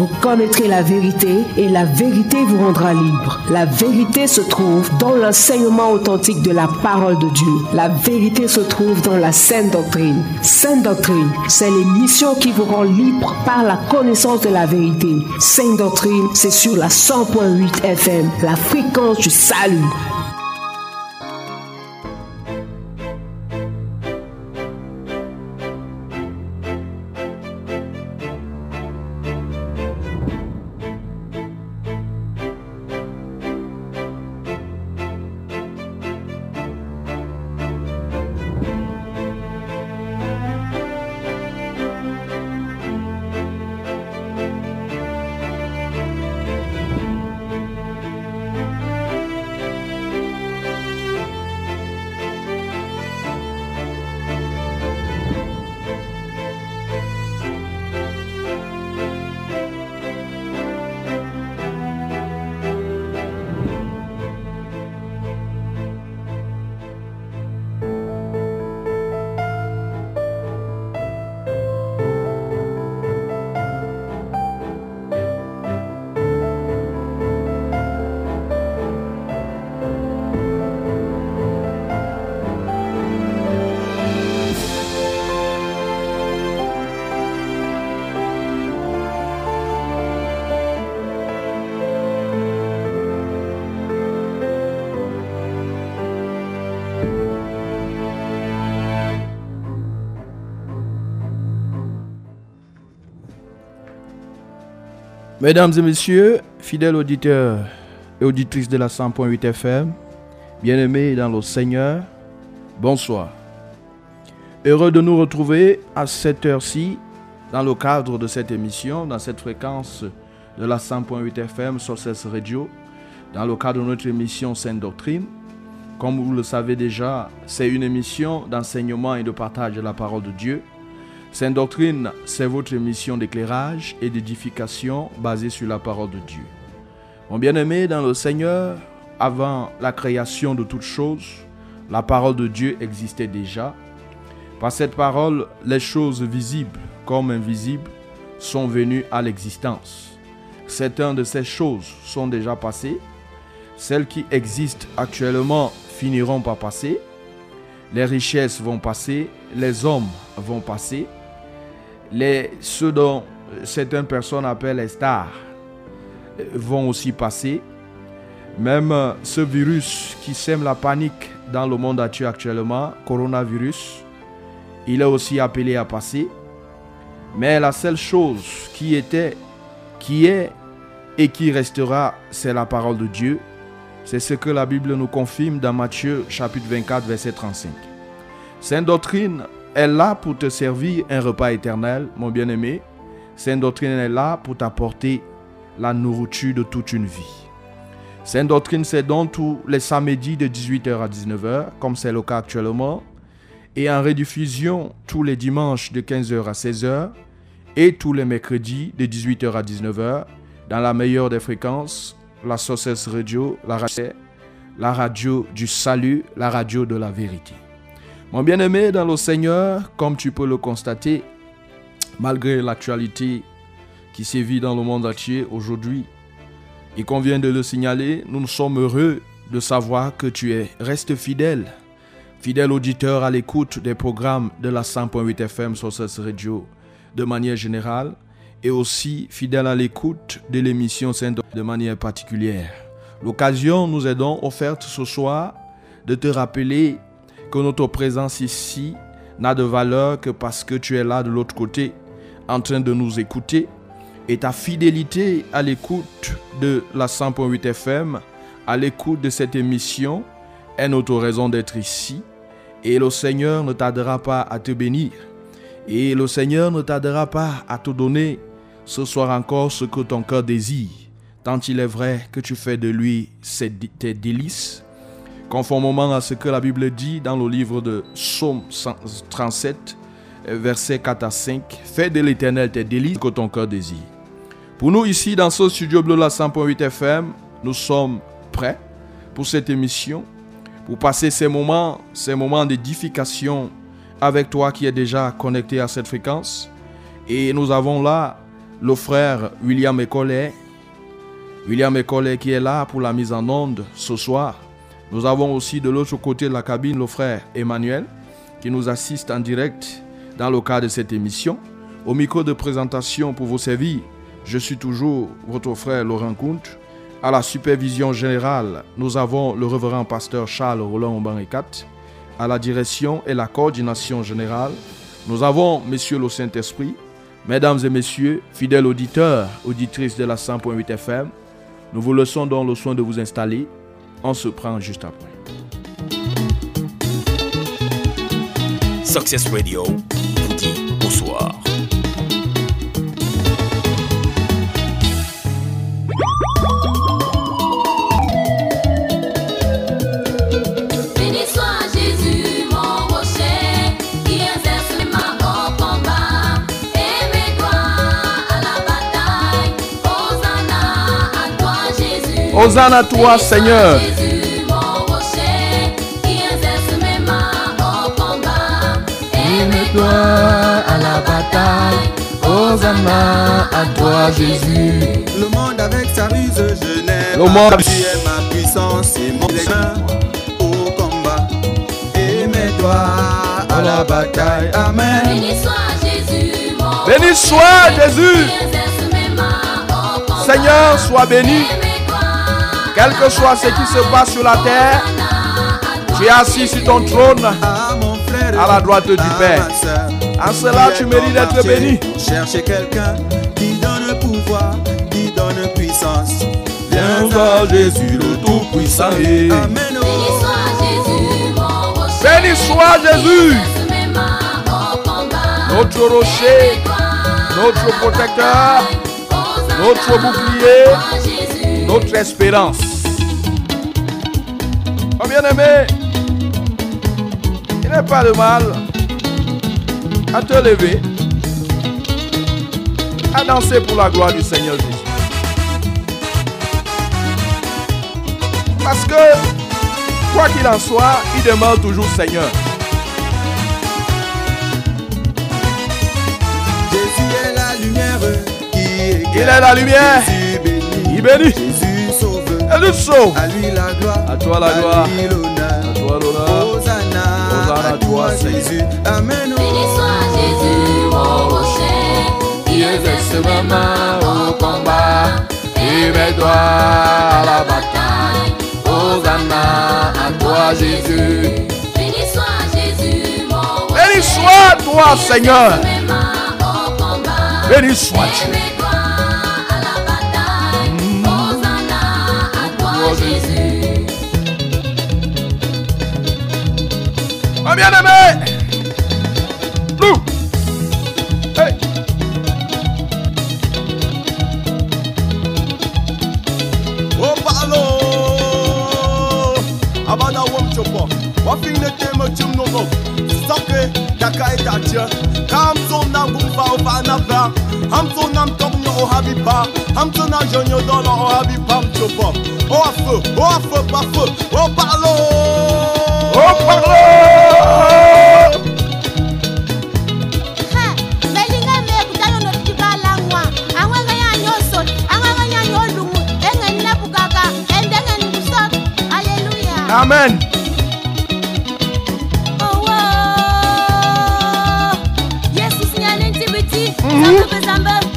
Vous connaîtrez la vérité et la vérité vous rendra libre. La vérité se trouve dans l'enseignement authentique de la parole de Dieu. La vérité se trouve dans la sainte doctrine. Sainte doctrine, c'est l'émission qui vous rend libre par la connaissance de la vérité. Sainte doctrine, c'est sur la 100.8 FM, la fréquence du salut. Mesdames et messieurs, fidèles auditeurs et auditrices de la 100.8 FM, bien-aimés dans le Seigneur, bonsoir. Heureux de nous retrouver à cette heure-ci dans le cadre de cette émission, dans cette fréquence de la 100.8 FM sur radio, dans le cadre de notre émission Sainte Doctrine. Comme vous le savez déjà, c'est une émission d'enseignement et de partage de la parole de Dieu Sainte Doctrine, c'est votre émission d'éclairage et d'édification basée sur la parole de Dieu. Mon bien-aimé dans le Seigneur, avant la création de toutes choses, la parole de Dieu existait déjà. Par cette parole, les choses visibles comme invisibles sont venues à l'existence. Certaines de ces choses sont déjà passées. Celles qui existent actuellement finiront par passer. Les richesses vont passer, les hommes vont passer, les, ceux dont certaines personnes appellent les stars euh, vont aussi passer. Même euh, ce virus qui sème la panique dans le monde actuellement, coronavirus, il est aussi appelé à passer. Mais la seule chose qui était, qui est et qui restera, c'est la parole de Dieu. C'est ce que la Bible nous confirme dans Matthieu chapitre 24, verset 35. Sainte doctrine est là pour te servir un repas éternel, mon bien-aimé. Sainte doctrine est là pour t'apporter la nourriture de toute une vie. Sainte doctrine, c'est donc tous les samedis de 18h à 19h, comme c'est le cas actuellement, et en rediffusion tous les dimanches de 15h à 16h, et tous les mercredis de 18h à 19h, dans la meilleure des fréquences, la Sources Radio, la radio, la radio du salut, la radio de la vérité. Mon bien-aimé dans le Seigneur, comme tu peux le constater, malgré l'actualité qui sévit dans le monde entier aujourd'hui, et qu'on vient de le signaler, nous sommes heureux de savoir que tu es reste fidèle, fidèle auditeur à l'écoute des programmes de la 100.8 FM sur cette radio de manière générale, et aussi fidèle à l'écoute de l'émission Saint de manière particulière. L'occasion nous est donc offerte ce soir de te rappeler que notre présence ici n'a de valeur que parce que tu es là de l'autre côté, en train de nous écouter. Et ta fidélité à l'écoute de la 100.8 FM, à l'écoute de cette émission, est notre raison d'être ici. Et le Seigneur ne tardera pas à te bénir. Et le Seigneur ne tardera pas à te donner ce soir encore ce que ton cœur désire, tant il est vrai que tu fais de lui tes délices conformément à ce que la Bible dit dans le livre de Psaume 37, versets 4 à 5. Fais de l'éternel tes délices que ton cœur désire. Pour nous ici dans ce studio bleu la 100.8 FM, nous sommes prêts pour cette émission, pour passer ces moments, ces moments d'édification avec toi qui es déjà connecté à cette fréquence. Et nous avons là le frère William Ecollet. William Ecollet qui est là pour la mise en onde ce soir. Nous avons aussi de l'autre côté de la cabine le frère Emmanuel qui nous assiste en direct dans le cadre de cette émission. Au micro de présentation pour vous servir, je suis toujours votre frère Laurent Comte. À la supervision générale, nous avons le révérend pasteur Charles Roland Baricat. À la direction et la coordination générale, nous avons Monsieur le Saint-Esprit. Mesdames et messieurs, fidèles auditeurs, auditrices de la 100.8 FM, nous vous laissons dans le soin de vous installer. On se prend juste après. Success Radio Hosanna à toi, Seigneur. Jésus, mon rocher, qui exerce mes mains au combat et mes doigts à la bataille. Hosanna à toi, Jésus. Le monde avec sa ruse, je n'aime Le monde-. Tu es ma puissance et mon destin au combat. Et mes doigts à la bataille. Amen. Béni soit Jésus, mon Béni soit Jésus. Seigneur, sois béni. Quel que soit ce qui se passe sur la terre, tu es assis sur ton trône. À la droite du Père. En cela, tu mérites d'être béni. Cherchez quelqu'un qui donne pouvoir, qui donne puissance. Viens voir Jésus le Tout-Puissant. Amen. Béni soit Jésus, notre rocher, notre protecteur, notre bouclier, notre espérance. Oh bien-aimé, il n'est pas de mal à te lever, à danser pour la gloire du Seigneur Jésus. Parce que, quoi qu'il en soit, il demeure toujours Seigneur. Jésus est la lumière qui. Il est la lumière. Jésus béni. Il bénit. Jésus sauve. Elle nous sauve. À lui la gloire. À toi la gloire. À toi l'honneur. Hosanna. Hosanna à toi. Jésus. Amen. Béni soit Jésus, mon rocher, qui exerce mes mains au combat et mes doigts à la bataille. Hosanna à toi, Jésus. Béni soit Jésus, mon rocher. Béni soit toi, Seigneur. Béni soit et bien-aimé. Nous. Hey. Oh, palo. Abada wom chopo. Wafin ne tema chum no go. Sake daka etatia. Kam so na gumfa o fa na fa. Ham so nam tok nyo o habi pa. Ham so na jonyo dola o habi pam chopo. off, off, off, opa, alô! Opa, alô! Amen. Oh, wow. Yes, it's an activity. Mm -hmm.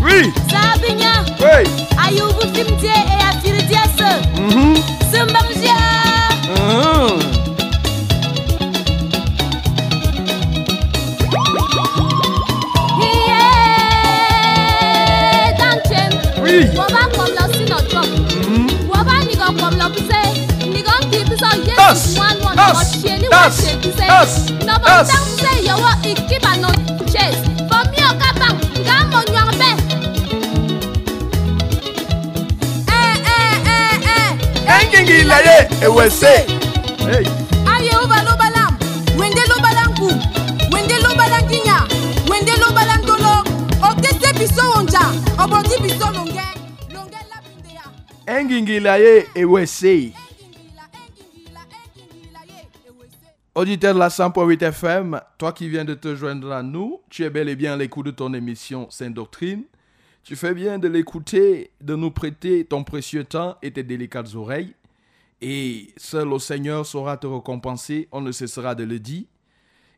Oui. Sabinya. Oui. Ayubu Kimte. Ewese. Auditeur de la 100.8 FM, toi qui viens de te joindre à nous, tu es bel et bien à l'écoute de ton émission Sainte Doctrine. Tu fais bien de l'écouter, de nous prêter ton précieux temps et tes délicates oreilles. Et seul le Seigneur saura te récompenser, on ne cessera de le dire.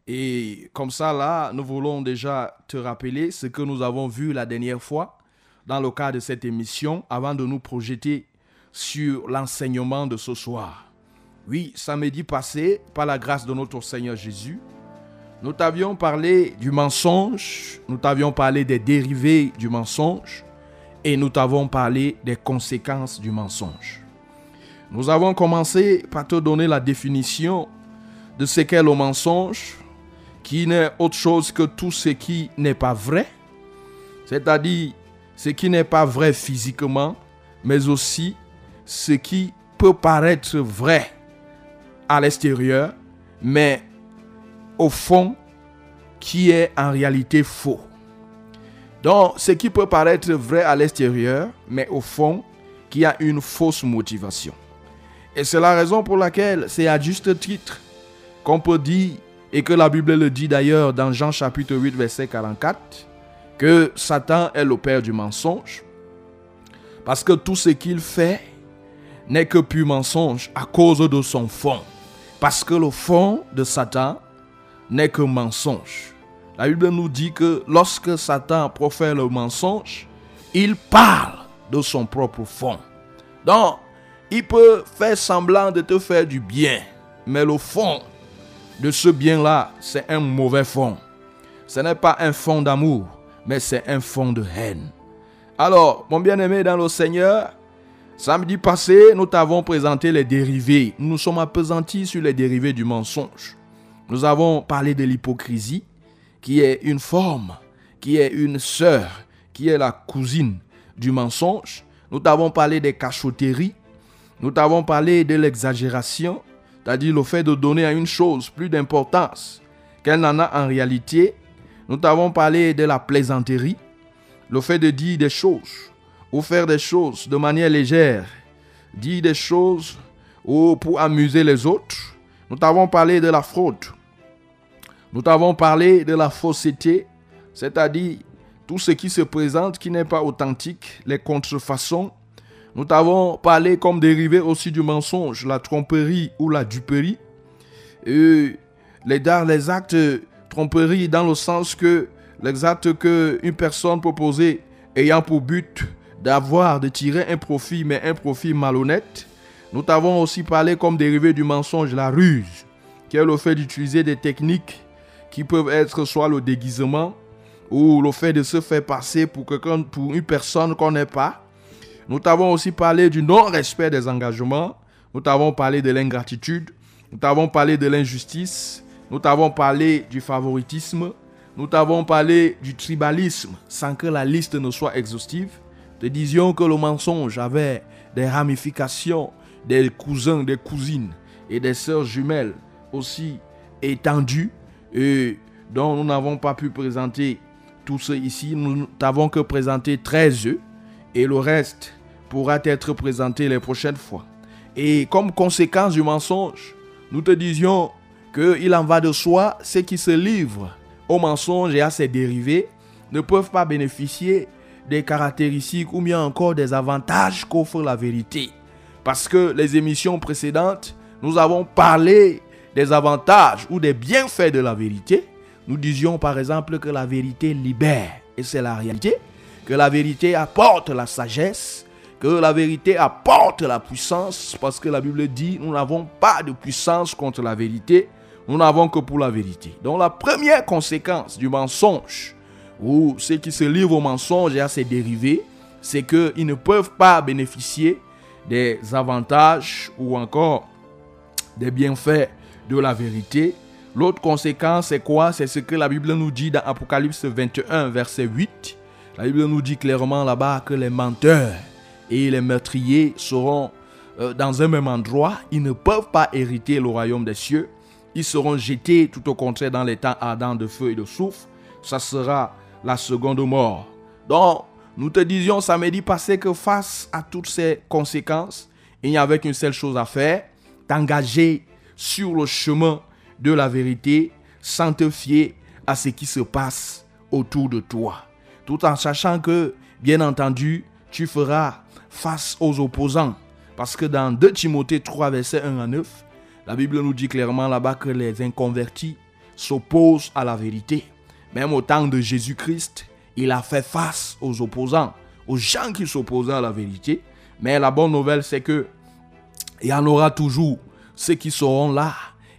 Et comme ça, là, nous voulons déjà te rappeler ce que nous avons vu la dernière fois dans le cadre de cette émission avant de nous projeter sur l'enseignement de ce soir. Oui, samedi passé, par la grâce de notre Seigneur Jésus, nous t'avions parlé du mensonge, nous t'avions parlé des dérivés du mensonge et nous t'avons parlé des conséquences du mensonge. Nous avons commencé par te donner la définition de ce qu'est le mensonge, qui n'est autre chose que tout ce qui n'est pas vrai, c'est-à-dire ce qui n'est pas vrai physiquement, mais aussi ce qui peut paraître vrai à l'extérieur, mais au fond, qui est en réalité faux. Donc, ce qui peut paraître vrai à l'extérieur, mais au fond, qui a une fausse motivation. Et c'est la raison pour laquelle c'est à juste titre qu'on peut dire et que la Bible le dit d'ailleurs dans Jean chapitre 8 verset 44, que Satan est le père du mensonge, parce que tout ce qu'il fait n'est que pur mensonge à cause de son fond. Parce que le fond de Satan n'est que mensonge. La Bible nous dit que lorsque Satan profère le mensonge, il parle de son propre fond. Donc, il peut faire semblant de te faire du bien, mais le fond de ce bien-là, c'est un mauvais fond. Ce n'est pas un fond d'amour, mais c'est un fond de haine. Alors, mon bien-aimé dans le Seigneur, samedi passé, nous t'avons présenté les dérivés. Nous nous sommes appesantis sur les dérivés du mensonge. Nous avons parlé de l'hypocrisie, qui est une forme, qui est une sœur, qui est la cousine du mensonge. Nous t'avons parlé des cachotteries. Nous t'avons parlé de l'exagération, c'est-à-dire le fait de donner à une chose plus d'importance qu'elle n'en a en réalité. Nous t'avons parlé de la plaisanterie, le fait de dire des choses ou faire des choses de manière légère, dire des choses ou pour amuser les autres. Nous t'avons parlé de la fraude. Nous t'avons parlé de la fausseté, c'est-à-dire tout ce qui se présente qui n'est pas authentique, les contrefaçons, nous t'avons parlé comme dérivé aussi du mensonge, la tromperie ou la duperie. Les, les actes tromperie dans le sens que les actes qu'une personne poser ayant pour but d'avoir, de tirer un profit, mais un profit malhonnête. Nous t'avons aussi parlé comme dérivé du mensonge, la ruse, qui est le fait d'utiliser des techniques qui peuvent être soit le déguisement ou le fait de se faire passer pour, pour une personne qu'on n'est pas nous t'avons aussi parlé du non-respect des engagements. Nous t'avons parlé de l'ingratitude. Nous t'avons parlé de l'injustice. Nous t'avons parlé du favoritisme. Nous t'avons parlé du tribalisme sans que la liste ne soit exhaustive. Te disions que le mensonge avait des ramifications, des cousins, des cousines et des sœurs jumelles aussi étendues et dont nous n'avons pas pu présenter tout ce ici. Nous n'avons que présenté 13 œufs et le reste pourra être présenté les prochaines fois. Et comme conséquence du mensonge, nous te disions qu'il en va de soi, ceux qui se livrent au mensonge et à ses dérivés ne peuvent pas bénéficier des caractéristiques ou bien encore des avantages qu'offre la vérité. Parce que les émissions précédentes, nous avons parlé des avantages ou des bienfaits de la vérité. Nous disions par exemple que la vérité libère, et c'est la réalité que la vérité apporte la sagesse, que la vérité apporte la puissance, parce que la Bible dit, nous n'avons pas de puissance contre la vérité, nous n'avons que pour la vérité. Donc la première conséquence du mensonge, ou ceux qui se livrent au mensonge et à ses dérivés, c'est qu'ils ne peuvent pas bénéficier des avantages ou encore des bienfaits de la vérité. L'autre conséquence, c'est quoi? C'est ce que la Bible nous dit dans Apocalypse 21, verset 8. La Bible nous dit clairement là-bas que les menteurs et les meurtriers seront euh, dans un même endroit. Ils ne peuvent pas hériter le royaume des cieux. Ils seront jetés tout au contraire dans les temps ardents de feu et de souffle. Ça sera la seconde mort. Donc, nous te disions samedi passé que face à toutes ces conséquences, il n'y avait qu'une seule chose à faire, t'engager sur le chemin de la vérité sans te fier à ce qui se passe autour de toi tout en sachant que bien entendu, tu feras face aux opposants. Parce que dans 2 Timothée 3, verset 1 à 9, la Bible nous dit clairement là-bas que les inconvertis s'opposent à la vérité. Même au temps de Jésus-Christ, il a fait face aux opposants, aux gens qui s'opposaient à la vérité. Mais la bonne nouvelle, c'est que il y en aura toujours ceux qui seront là.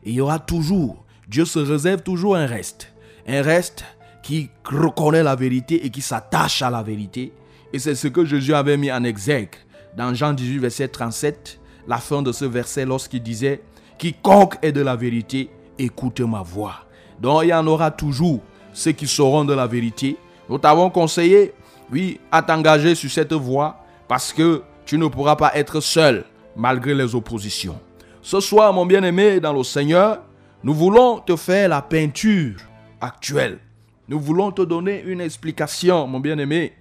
Il y aura toujours, Dieu se réserve toujours un reste. Un reste qui reconnaît la vérité et qui s'attache à la vérité. Et c'est ce que Jésus avait mis en exergue dans Jean 18, verset 37, la fin de ce verset lorsqu'il disait, Quiconque est de la vérité, écoute ma voix. Donc il y en aura toujours ceux qui seront de la vérité. Nous t'avons conseillé, oui, à t'engager sur cette voie parce que tu ne pourras pas être seul malgré les oppositions. Ce soir, mon bien-aimé dans le Seigneur, nous voulons te faire la peinture actuelle. Nous voulons te donner une explication, mon bien-aimé,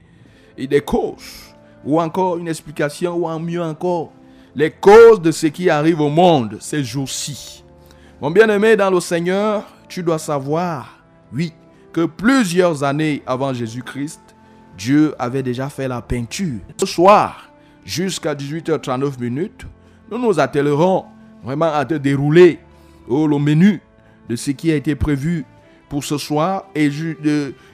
et des causes, ou encore une explication, ou en mieux encore, les causes de ce qui arrive au monde ces jours-ci. Mon bien-aimé dans le Seigneur, tu dois savoir, oui, que plusieurs années avant Jésus-Christ, Dieu avait déjà fait la peinture. Ce soir, jusqu'à 18h39 minutes, nous nous attellerons vraiment à te dérouler oh, le menu de ce qui a été prévu pour ce soir et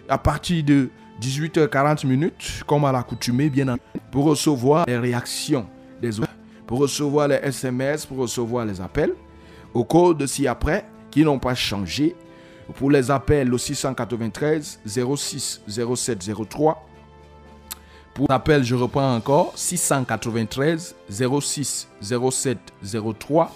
à partir de 18h40 minutes, comme à l'accoutumée, bien entendu, pour recevoir les réactions des autres, pour recevoir les SMS, pour recevoir les appels, au cours de ci-après, qui n'ont pas changé. Pour les appels, au 693 06 07 03. Pour l'appel, je reprends encore, 693 06 07 03.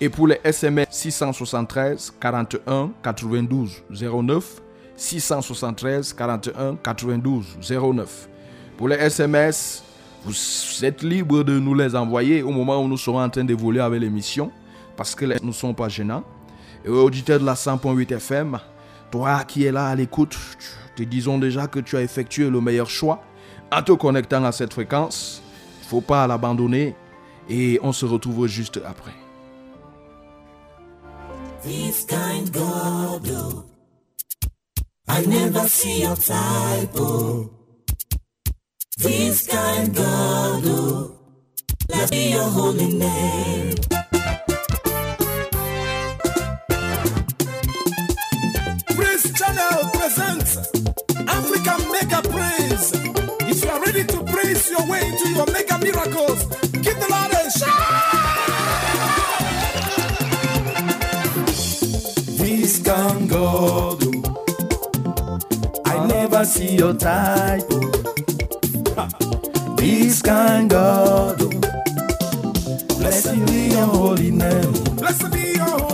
Et pour les SMS, 673 41 92 09. 673 41 92 09. Pour les SMS, vous êtes libre de nous les envoyer au moment où nous serons en train d'évoluer avec l'émission parce que nous ne sont pas gênants. Et auditeur de la 100.8 FM, toi qui es là à l'écoute, te disons déjà que tu as effectué le meilleur choix en te connectant à cette fréquence. Il ne faut pas l'abandonner et on se retrouve juste après. This kind God, oh. I never see your type, oh. This kind God, oh. Let be your holy name. Praise Channel presents African Mega Praise. If you are ready to praise your way into your mega miracles, give the Lord a shout.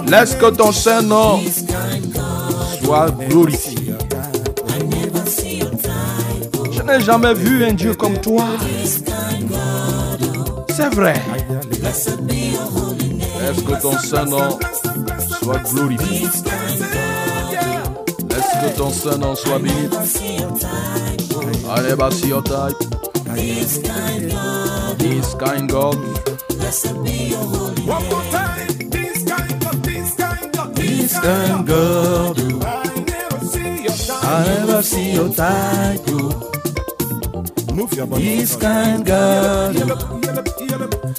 Laisse que ton Saint-Nom soit glorifié. Je n'ai jamais vu un Dieu comme toi. C'est vrai. Laisse que ton Saint-Nom soit glorifié. Que ton Saint-Nom soit béni. Allez, basi your type. This kind God. One more time. This kind God, this kind God, This this kind God. God. I never see your I never see your type. Move your body. This can God,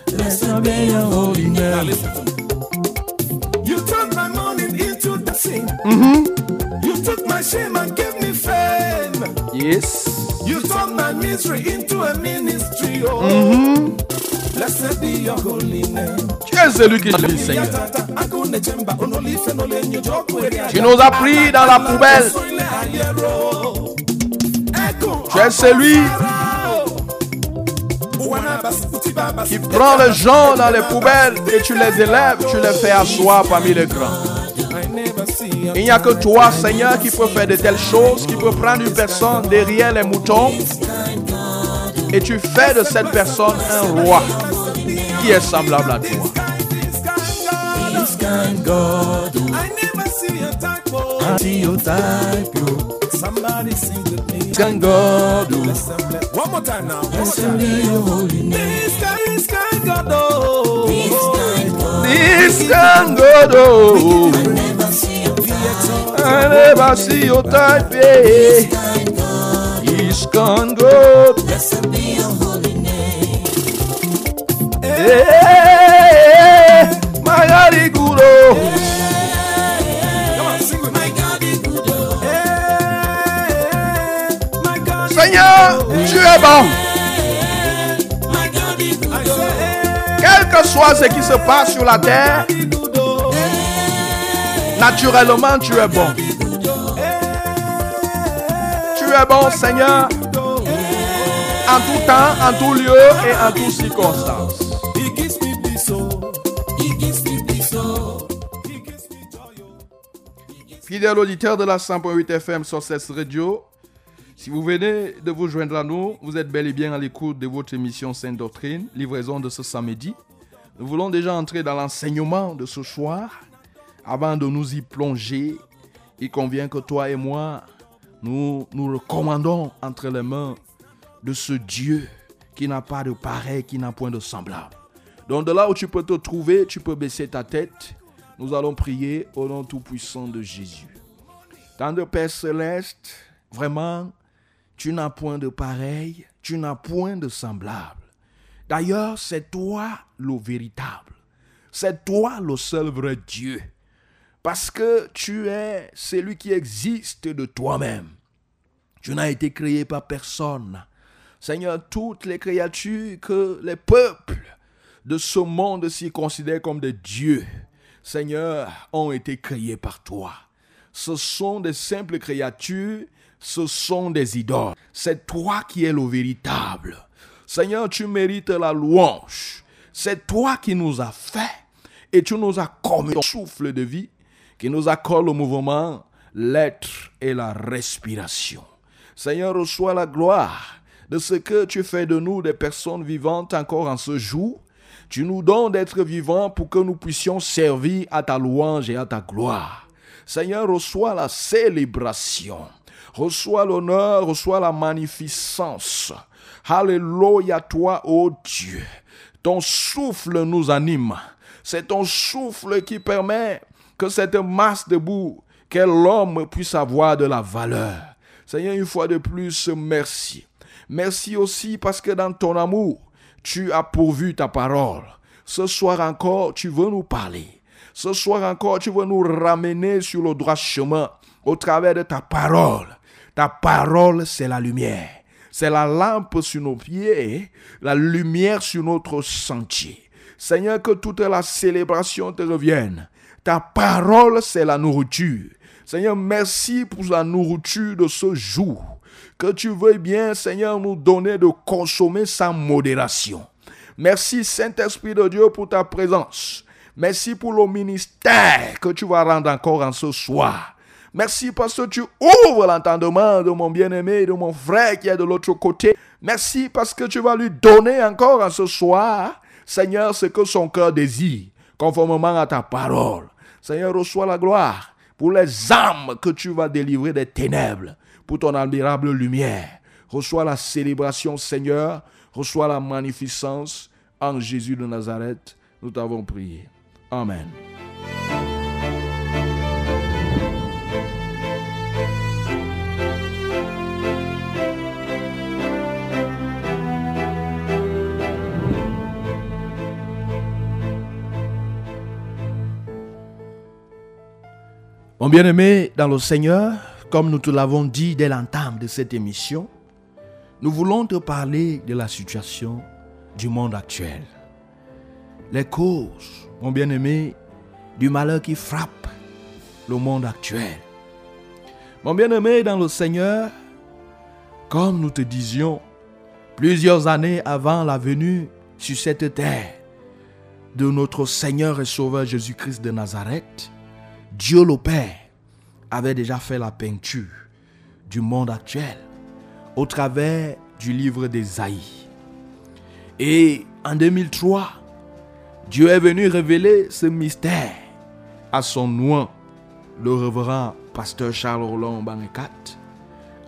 blessed be your holy name. You turned my morning into dancing. Mm-hmm. You took my shame and gave me fame. Yes. You turned my misery into a ministry. Oh, Mm-hmm. blessed be your holy name. Tu es celui qui Seigneur. Tu nous as pris dans la poubelle. Tu es celui qui prend les gens dans les poubelles et tu les élèves, tu les fais asseoir parmi les grands. Il n'y a que toi, Seigneur, qui peut faire de telles choses, qui peut prendre une personne derrière les moutons. Et tu fais de cette personne un roi qui est semblable à toi. this I never see your type, yeah. He's gone me. My God is good. Tu es bon. Hey, my que soit ce qui se passe sur la terre, naturellement tu es bon. Tu es bon, Seigneur, en tout temps, en tout lieu et en toutes circonstances. Fidèle auditeur de la 100.8 FM sur cette radio, si vous venez de vous joindre à nous, vous êtes bel et bien à l'écoute de votre émission Sainte Doctrine, livraison de ce samedi. Nous voulons déjà entrer dans l'enseignement de ce soir. Avant de nous y plonger, il convient que toi et moi, nous nous recommandons entre les mains de ce Dieu qui n'a pas de pareil, qui n'a point de semblable. Donc de là où tu peux te trouver, tu peux baisser ta tête. Nous allons prier au nom tout-puissant de Jésus. Tendre Père céleste, vraiment, tu n'as point de pareil, tu n'as point de semblable. D'ailleurs, c'est toi le véritable. C'est toi le seul vrai Dieu. Parce que tu es celui qui existe de toi-même. Tu n'as été créé par personne. Seigneur, toutes les créatures que les peuples de ce monde-ci considèrent comme des dieux, Seigneur, ont été créés par toi. Ce sont des simples créatures, ce sont des idoles. C'est toi qui es le véritable. Seigneur, tu mérites la louange. C'est toi qui nous as fait et tu nous as commis ton souffle de vie qui nous accorde le mouvement, l'être et la respiration. Seigneur, reçois la gloire de ce que tu fais de nous des personnes vivantes encore en ce jour. Tu nous donnes d'être vivants pour que nous puissions servir à ta louange et à ta gloire. Seigneur, reçois la célébration. Reçois l'honneur, reçois la magnificence. Alléluia toi, ô Dieu. Ton souffle nous anime. C'est ton souffle qui permet que cette masse de boue, que l'homme puisse avoir de la valeur. Seigneur, une fois de plus, merci. Merci aussi parce que dans ton amour, tu as pourvu ta parole. Ce soir encore, tu veux nous parler. Ce soir encore, tu veux nous ramener sur le droit chemin au travers de ta parole. Ta parole, c'est la lumière. C'est la lampe sur nos pieds, la lumière sur notre sentier. Seigneur, que toute la célébration te revienne. Ta parole, c'est la nourriture. Seigneur, merci pour la nourriture de ce jour. Que tu veuilles bien, Seigneur, nous donner de consommer sans modération. Merci, Saint-Esprit de Dieu, pour ta présence. Merci pour le ministère que tu vas rendre encore en ce soir. Merci parce que tu ouvres l'entendement de mon bien-aimé, de mon frère qui est de l'autre côté. Merci parce que tu vas lui donner encore en ce soir, Seigneur, ce que son cœur désire, conformément à ta parole. Seigneur, reçois la gloire pour les âmes que tu vas délivrer des ténèbres, pour ton admirable lumière. Reçois la célébration, Seigneur. Reçois la magnificence. En Jésus de Nazareth, nous t'avons prié. Amen. Mon bien-aimé dans le Seigneur, comme nous te l'avons dit dès l'entame de cette émission, nous voulons te parler de la situation du monde actuel. Les causes, mon bien-aimé, du malheur qui frappe le monde actuel. Mon bien-aimé dans le Seigneur, comme nous te disions plusieurs années avant la venue sur cette terre de notre Seigneur et Sauveur Jésus-Christ de Nazareth, Dieu le Père avait déjà fait la peinture du monde actuel au travers du livre d'Ésaïe. Et en 2003, Dieu est venu révéler ce mystère à son noin, le révérend pasteur Charles Roland Banekat,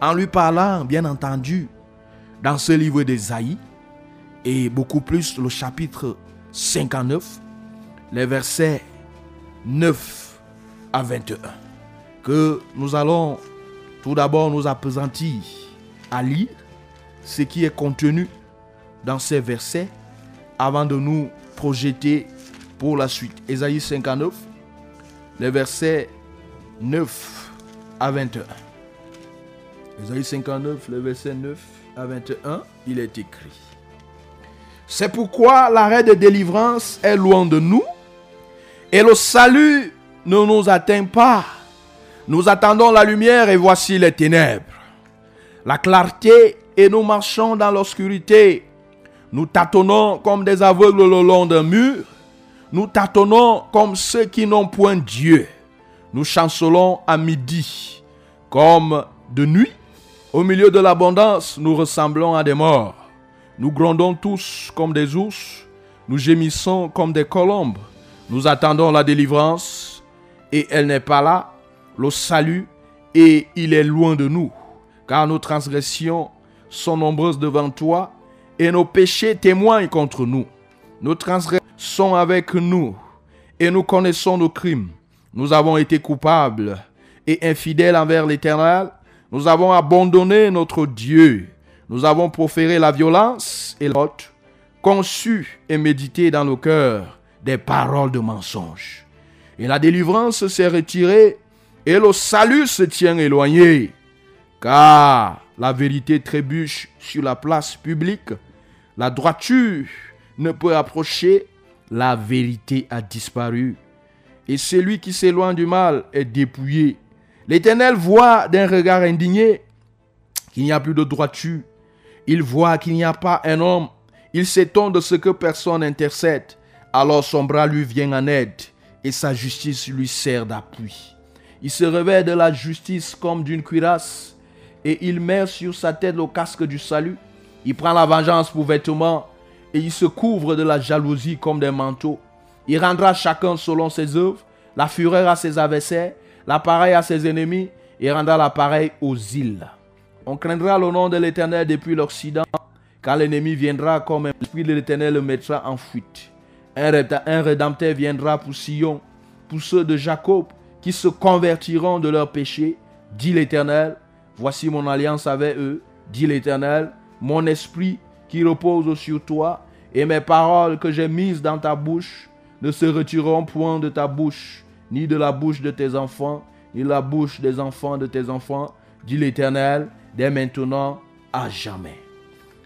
en lui parlant, bien entendu, dans ce livre d'Ésaïe, et beaucoup plus le chapitre 59, les versets 9 à 21, que nous allons tout d'abord nous appesantir à lire ce qui est contenu dans ces versets avant de nous projeter pour la suite. Ésaïe 59, les versets 9 à 21. Ésaïe 59, les versets 9 à 21, il est écrit. C'est pourquoi l'arrêt de délivrance est loin de nous et le salut ne nous atteint pas. Nous attendons la lumière et voici les ténèbres. La clarté et nous marchons dans l'obscurité. Nous tâtonnons comme des aveugles le long d'un mur. Nous tâtonnons comme ceux qui n'ont point Dieu. Nous chancelons à midi comme de nuit. Au milieu de l'abondance, nous ressemblons à des morts. Nous grondons tous comme des ours. Nous gémissons comme des colombes. Nous attendons la délivrance et elle n'est pas là. Le salut et il est loin de nous. Car nos transgressions sont nombreuses devant toi et nos péchés témoignent contre nous. Nos transgressions sont avec nous et nous connaissons nos crimes. Nous avons été coupables et infidèles envers l'Éternel. Nous avons abandonné notre Dieu. Nous avons proféré la violence et l'autre, conçu et médité dans nos cœurs des paroles de mensonge. Et la délivrance s'est retirée et le salut se tient éloigné. Car la vérité trébuche sur la place publique, la droiture ne peut approcher, la vérité a disparu. Et celui qui s'éloigne du mal est dépouillé. L'Éternel voit d'un regard indigné qu'il n'y a plus de droiture. Il voit qu'il n'y a pas un homme. Il s'étonne de ce que personne intercède. Alors son bras lui vient en aide et sa justice lui sert d'appui. Il se réveille de la justice comme d'une cuirasse et il met sur sa tête le casque du salut. Il prend la vengeance pour vêtement et il se couvre de la jalousie comme d'un manteau. Il rendra chacun selon ses œuvres, la fureur à ses adversaires, l'appareil à ses ennemis, et rendra l'appareil aux îles. On craindra le nom de l'Éternel depuis l'Occident, car l'ennemi viendra comme un esprit de l'Éternel le mettra en fuite. Un, rédempteur viendra pour Sion, pour ceux de Jacob qui se convertiront de leurs péchés, dit l'Éternel. Voici mon alliance avec eux, dit l'Éternel, mon esprit qui repose sur toi, et mes paroles que j'ai mises dans ta bouche ne se retireront point de ta bouche, ni de la bouche de tes enfants, ni de la bouche des enfants de tes enfants, dit l'Éternel, dès maintenant à jamais.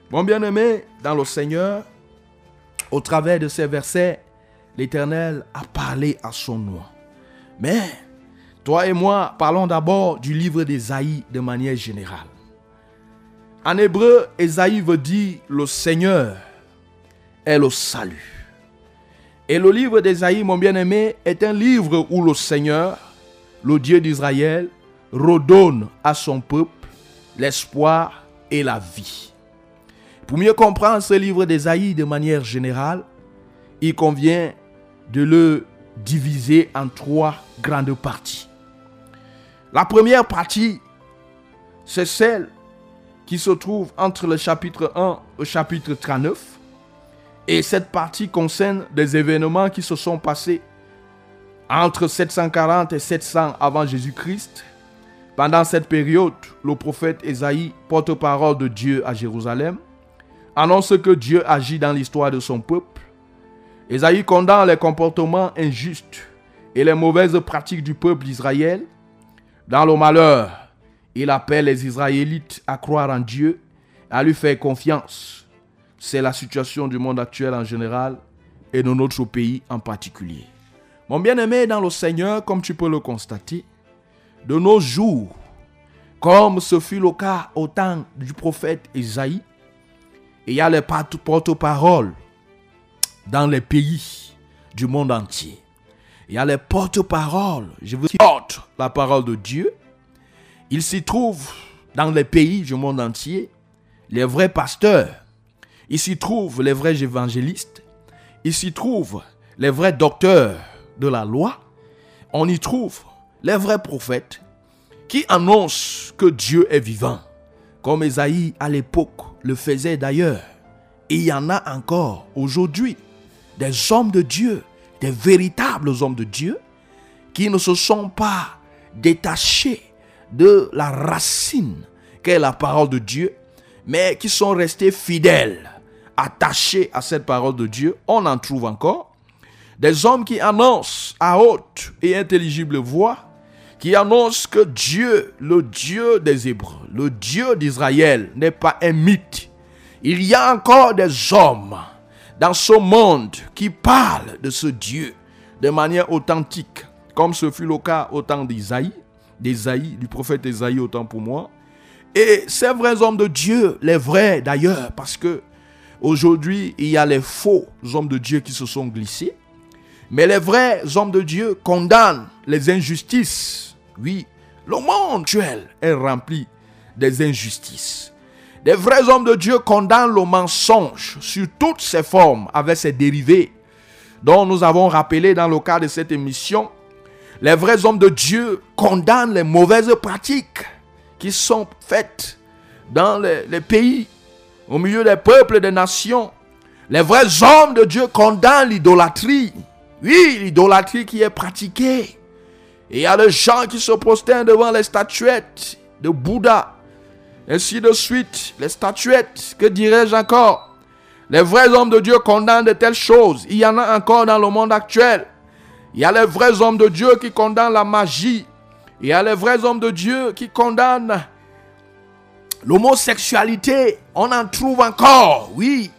Mon bien-aimé, dans le Seigneur, au travers de ces versets, l'Éternel a parlé à son nom. Mais, toi et moi, parlons d'abord du livre d'Ésaïe de manière générale. En hébreu, Ésaïe veut dire le Seigneur est le salut. Et le livre d'Ésaïe, mon bien-aimé, est un livre où le Seigneur, le Dieu d'Israël, redonne à son peuple l'espoir et la vie. Pour mieux comprendre ce livre d'Ésaïe de manière générale, il convient de le diviser en trois grandes parties. La première partie, c'est celle qui se trouve entre le chapitre 1 et le chapitre 39. Et cette partie concerne des événements qui se sont passés entre 740 et 700 avant Jésus-Christ. Pendant cette période, le prophète Ésaïe, porte-parole de Dieu à Jérusalem, annonce que Dieu agit dans l'histoire de son peuple. Ésaïe condamne les comportements injustes et les mauvaises pratiques du peuple d'Israël. Dans le malheur, il appelle les Israélites à croire en Dieu, à lui faire confiance. C'est la situation du monde actuel en général et de notre pays en particulier. Mon bien-aimé dans le Seigneur, comme tu peux le constater, de nos jours, comme ce fut le cas au temps du prophète Isaïe, il y a les porte-paroles dans les pays du monde entier. Il y a les porte-paroles, je vous porte la parole de Dieu. Il s'y trouve dans les pays du monde entier les vrais pasteurs. Il s'y trouve les vrais évangélistes. Il s'y trouve les vrais docteurs de la loi. On y trouve les vrais prophètes qui annoncent que Dieu est vivant, comme Esaïe à l'époque le faisait d'ailleurs. Et il y en a encore aujourd'hui des hommes de Dieu, des véritables hommes de Dieu, qui ne se sont pas détachés de la racine qu'est la parole de Dieu, mais qui sont restés fidèles attachés à cette parole de Dieu, on en trouve encore. Des hommes qui annoncent à haute et intelligible voix, qui annoncent que Dieu, le Dieu des Hébreux, le Dieu d'Israël, n'est pas un mythe. Il y a encore des hommes dans ce monde qui parlent de ce Dieu de manière authentique, comme ce fut le cas au temps d'Isaïe, du prophète Isaïe autant pour moi. Et ces vrais hommes de Dieu, les vrais d'ailleurs, parce que aujourd'hui, il y a les faux hommes de Dieu qui se sont glissés. Mais les vrais hommes de Dieu condamnent les injustices. Oui, le monde actuel est rempli des injustices. Les vrais hommes de Dieu condamnent le mensonge sur toutes ses formes, avec ses dérivés, dont nous avons rappelé dans le cadre de cette émission. Les vrais hommes de Dieu condamnent les mauvaises pratiques qui sont faites dans les, les pays, au milieu des peuples et des nations. Les vrais hommes de Dieu condamnent l'idolâtrie. Oui, l'idolâtrie qui est pratiquée. Et il y a des gens qui se prosternent devant les statuettes de Bouddha. Ainsi de suite, les statuettes, que dirais-je encore? Les vrais hommes de Dieu condamnent de telles choses. Il y en a encore dans le monde actuel. Il y a les vrais hommes de Dieu qui condamnent la magie. Il y a les vrais hommes de Dieu qui condamnent l'homosexualité. On en trouve encore, oui.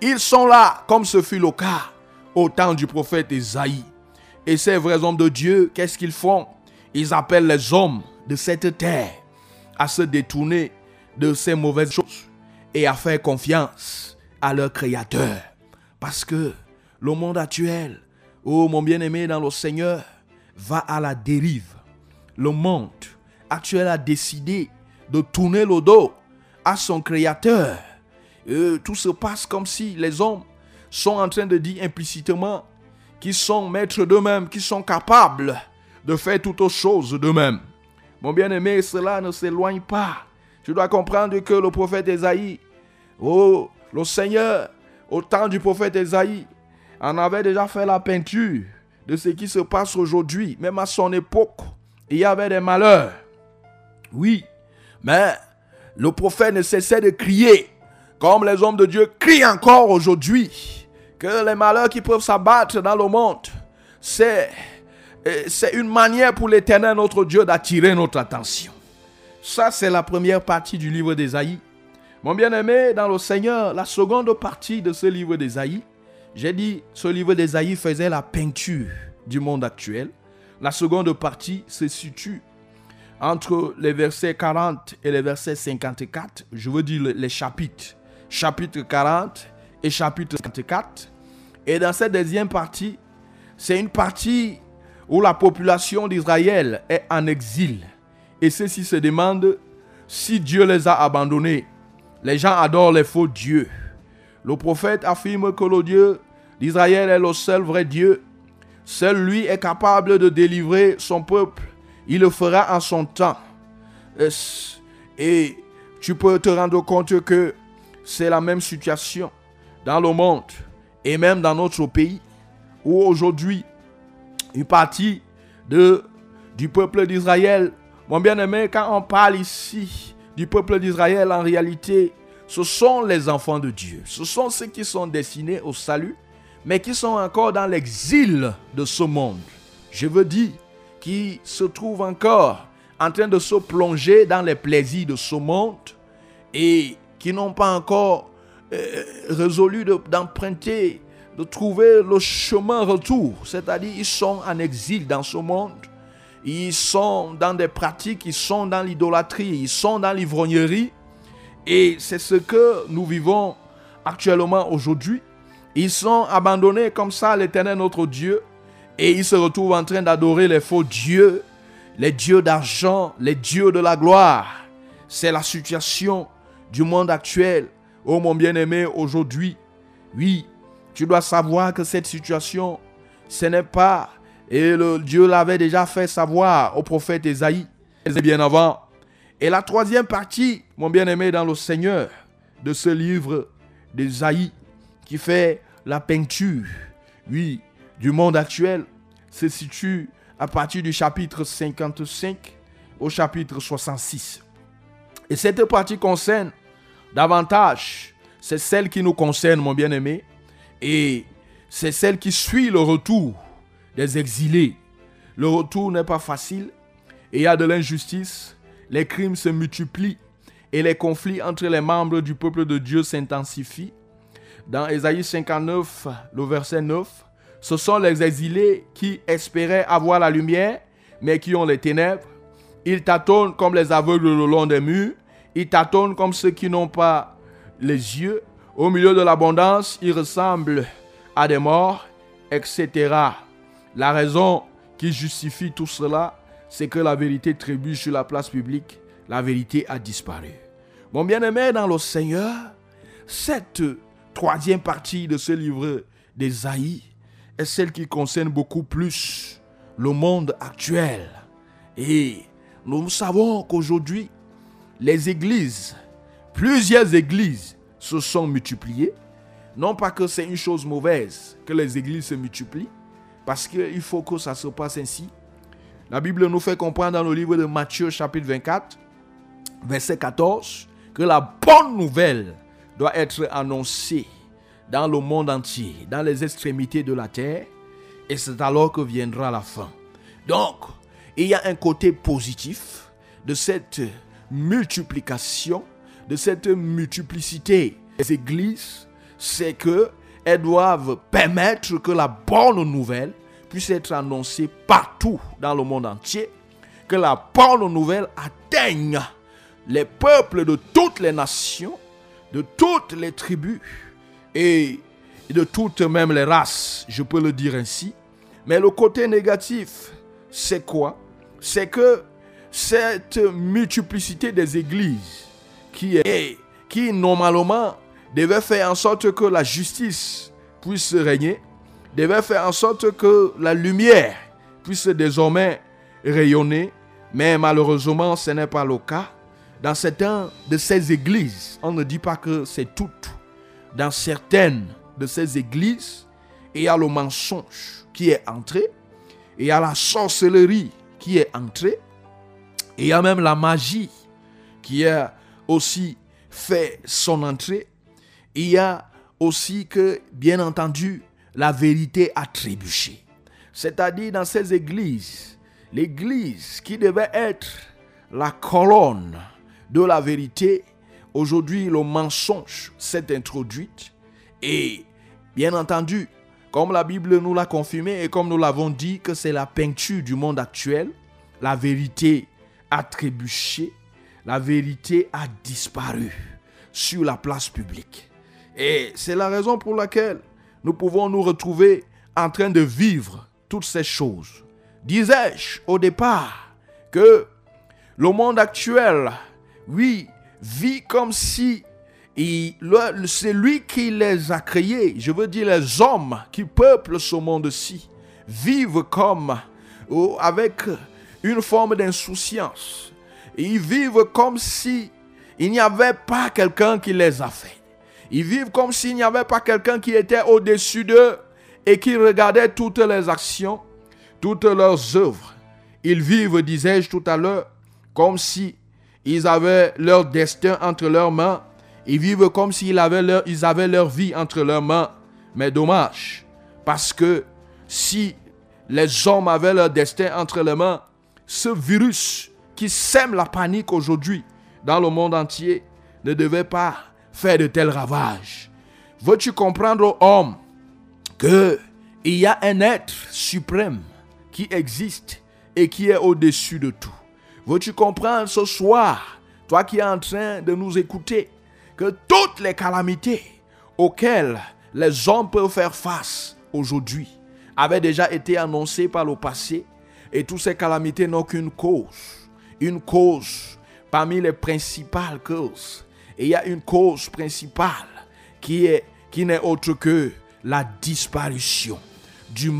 Ils sont là, comme ce fut le cas au temps du prophète Isaïe. Et ces vrais hommes de Dieu, qu'est-ce qu'ils font? Ils appellent les hommes de cette terre à se détourner de ces mauvaises choses et à faire confiance à leur Créateur. Parce que le monde actuel, oh mon bien-aimé dans le Seigneur, va à la dérive. Le monde actuel a décidé de tourner le dos à son Créateur. Et tout se passe comme si les hommes sont en train de dire implicitement qu'ils sont maîtres d'eux-mêmes, qu'ils sont capables de faire toutes choses d'eux-mêmes. Mon bien-aimé, cela ne s'éloigne pas. Tu dois comprendre que le prophète Esaïe, oh, le Seigneur, au temps du prophète Esaïe, en avait déjà fait la peinture de ce qui se passe aujourd'hui. Même à son époque, il y avait des malheurs. Oui, mais le prophète ne cessait de crier, comme les hommes de Dieu crient encore aujourd'hui que les malheurs qui peuvent s'abattre dans le monde, c'est, c'est une manière pour l'éternel notre Dieu d'attirer notre attention. Ça, c'est la première partie du livre d'Ésaïe. Mon bien-aimé, dans le Seigneur, la seconde partie de ce livre d'Ésaïe, j'ai dit, ce livre d'Ésaïe faisait la peinture du monde actuel. La seconde partie se situe entre les versets 40 et les versets 54. Je veux dire les chapitres. Chapitre 40 et chapitre 54. Et dans cette deuxième partie, c'est une partie où la population d'Israël est en exil. Et ceux-ci se demandent si Dieu les a abandonnés. Les gens adorent les faux dieux. Le prophète affirme que le Dieu d'Israël est le seul vrai Dieu. Seul lui est capable de délivrer son peuple. Il le fera en son temps. Et tu peux te rendre compte que c'est la même situation dans le monde et même dans notre pays, où aujourd'hui, une partie de, du peuple d'Israël, mon bien-aimé, quand on parle ici du peuple d'Israël, en réalité, ce sont les enfants de Dieu. Ce sont ceux qui sont destinés au salut, mais qui sont encore dans l'exil de ce monde. Je veux dire, qui se trouvent encore en train de se plonger dans les plaisirs de ce monde et qui n'ont pas encore euh, résolu d'emprunter, de, trouver le chemin retour. C'est-à-dire, ils sont en exil dans ce monde. Ils sont dans des pratiques, ils sont dans l'idolâtrie, ils sont dans l'ivrognerie. Et c'est ce que nous vivons actuellement aujourd'hui. Ils sont abandonnés comme ça à l'éternel notre Dieu. Et ils se retrouvent en train d'adorer les faux dieux, les dieux d'argent, les dieux de la gloire. C'est la situation du monde actuel. Oh mon bien-aimé, aujourd'hui, oui, tu dois savoir que cette situation, ce n'est pas, et le Dieu l'avait déjà fait savoir au prophète Esaïe, bien avant. Et la troisième partie, mon bien-aimé dans le Seigneur, de ce livre d'Esaïe, qui fait la peinture, oui, du monde actuel, se situe à partir du chapitre 55 au chapitre 66. Et cette partie concerne davantage c'est celle qui nous concerne, mon bien-aimé, et c'est celle qui suit le retour des exilés. Le retour n'est pas facile, et il y a de l'injustice, les crimes se multiplient, et les conflits entre les membres du peuple de Dieu s'intensifient. Dans Ésaïe 59, le verset 9, ce sont les exilés qui espéraient avoir la lumière, mais qui ont les ténèbres. Ils tâtonnent comme les aveugles le long des murs. Ils tâtonnent comme ceux qui n'ont pas les yeux. Au milieu de l'abondance, ils ressemblent à des morts, etc. La raison qui justifie tout cela, c'est que la vérité trébuche sur la place publique. La vérité a disparu. Mon bien-aimé dans le Seigneur, cette troisième partie de ce livre d'Ésaïe est celle qui concerne beaucoup plus le monde actuel. Et nous savons qu'aujourd'hui, les églises, plusieurs églises se sont multipliées. Non pas que c'est une chose mauvaise que les églises se multiplient, parce qu'il faut que ça se passe ainsi. La Bible nous fait comprendre dans le livre de Matthieu chapitre 24, verset 14, que la bonne nouvelle doit être annoncée dans le monde entier, dans les extrémités de la terre, et c'est alors que viendra la fin. Donc, il y a un côté positif de cette multiplication, de cette multiplicité des églises, c'est que elles doivent permettre que la bonne nouvelle puisse être annoncée partout dans le monde entier, que la bonne nouvelle atteigne les peuples de toutes les nations, de toutes les tribus, et de toutes même les races, je peux le dire ainsi. Mais le côté négatif, c'est quoi? C'est que cette multiplicité des églises qui est qui normalement devait faire en sorte que la justice puisse régner, devait faire en sorte que la lumière puisse désormais rayonner, mais malheureusement ce n'est pas le cas. Dans certaines de ces églises, on ne dit pas que c'est toutes dans certaines de ces églises, il y a le mensonge qui est entré, il y a la sorcellerie qui est entrée, il y a même la magie qui a aussi fait son entrée. Il y a aussi que, bien entendu, la vérité a trébuché. C'est-à-dire dans ces églises, l'église qui devait être la colonne de la vérité Aujourd'hui, le mensonge s'est introduit et, bien entendu, comme la Bible nous l'a confirmé et comme nous l'avons dit que c'est la peinture du monde actuel, la vérité a trébuché, la vérité a disparu sur la place publique. Et c'est la raison pour laquelle nous pouvons nous retrouver en train de vivre toutes ces choses. Disais-je au départ que le monde actuel, oui, vit comme si c'est lui qui les a créés, je veux dire les hommes qui peuplent ce monde-ci, vivent comme oh, avec une forme d'insouciance. Ils vivent comme si il n'y avait pas quelqu'un qui les a fait. Ils vivent comme s'il n'y avait pas quelqu'un qui était au-dessus d'eux et qui regardait toutes les actions, toutes leurs œuvres. Ils vivent, disais-je tout à l'heure, comme si ils avaient leur destin entre leurs mains. Ils vivent comme s'ils avaient leur, ils avaient leur vie entre leurs mains. Mais dommage, parce que si les hommes avaient leur destin entre les mains, ce virus qui sème la panique aujourd'hui dans le monde entier ne devait pas faire de tels ravages. Veux-tu comprendre, homme, que il y a un être suprême qui existe et qui est au-dessus de tout? Veux-tu comprendre ce soir, toi qui es en train de nous écouter, que toutes les calamités auxquelles les hommes peuvent faire face aujourd'hui avaient déjà été annoncées par le passé et toutes ces calamités n'ont qu'une cause. Une cause parmi les principales causes. Et il y a une cause principale qui est qui n'est autre que la disparition du,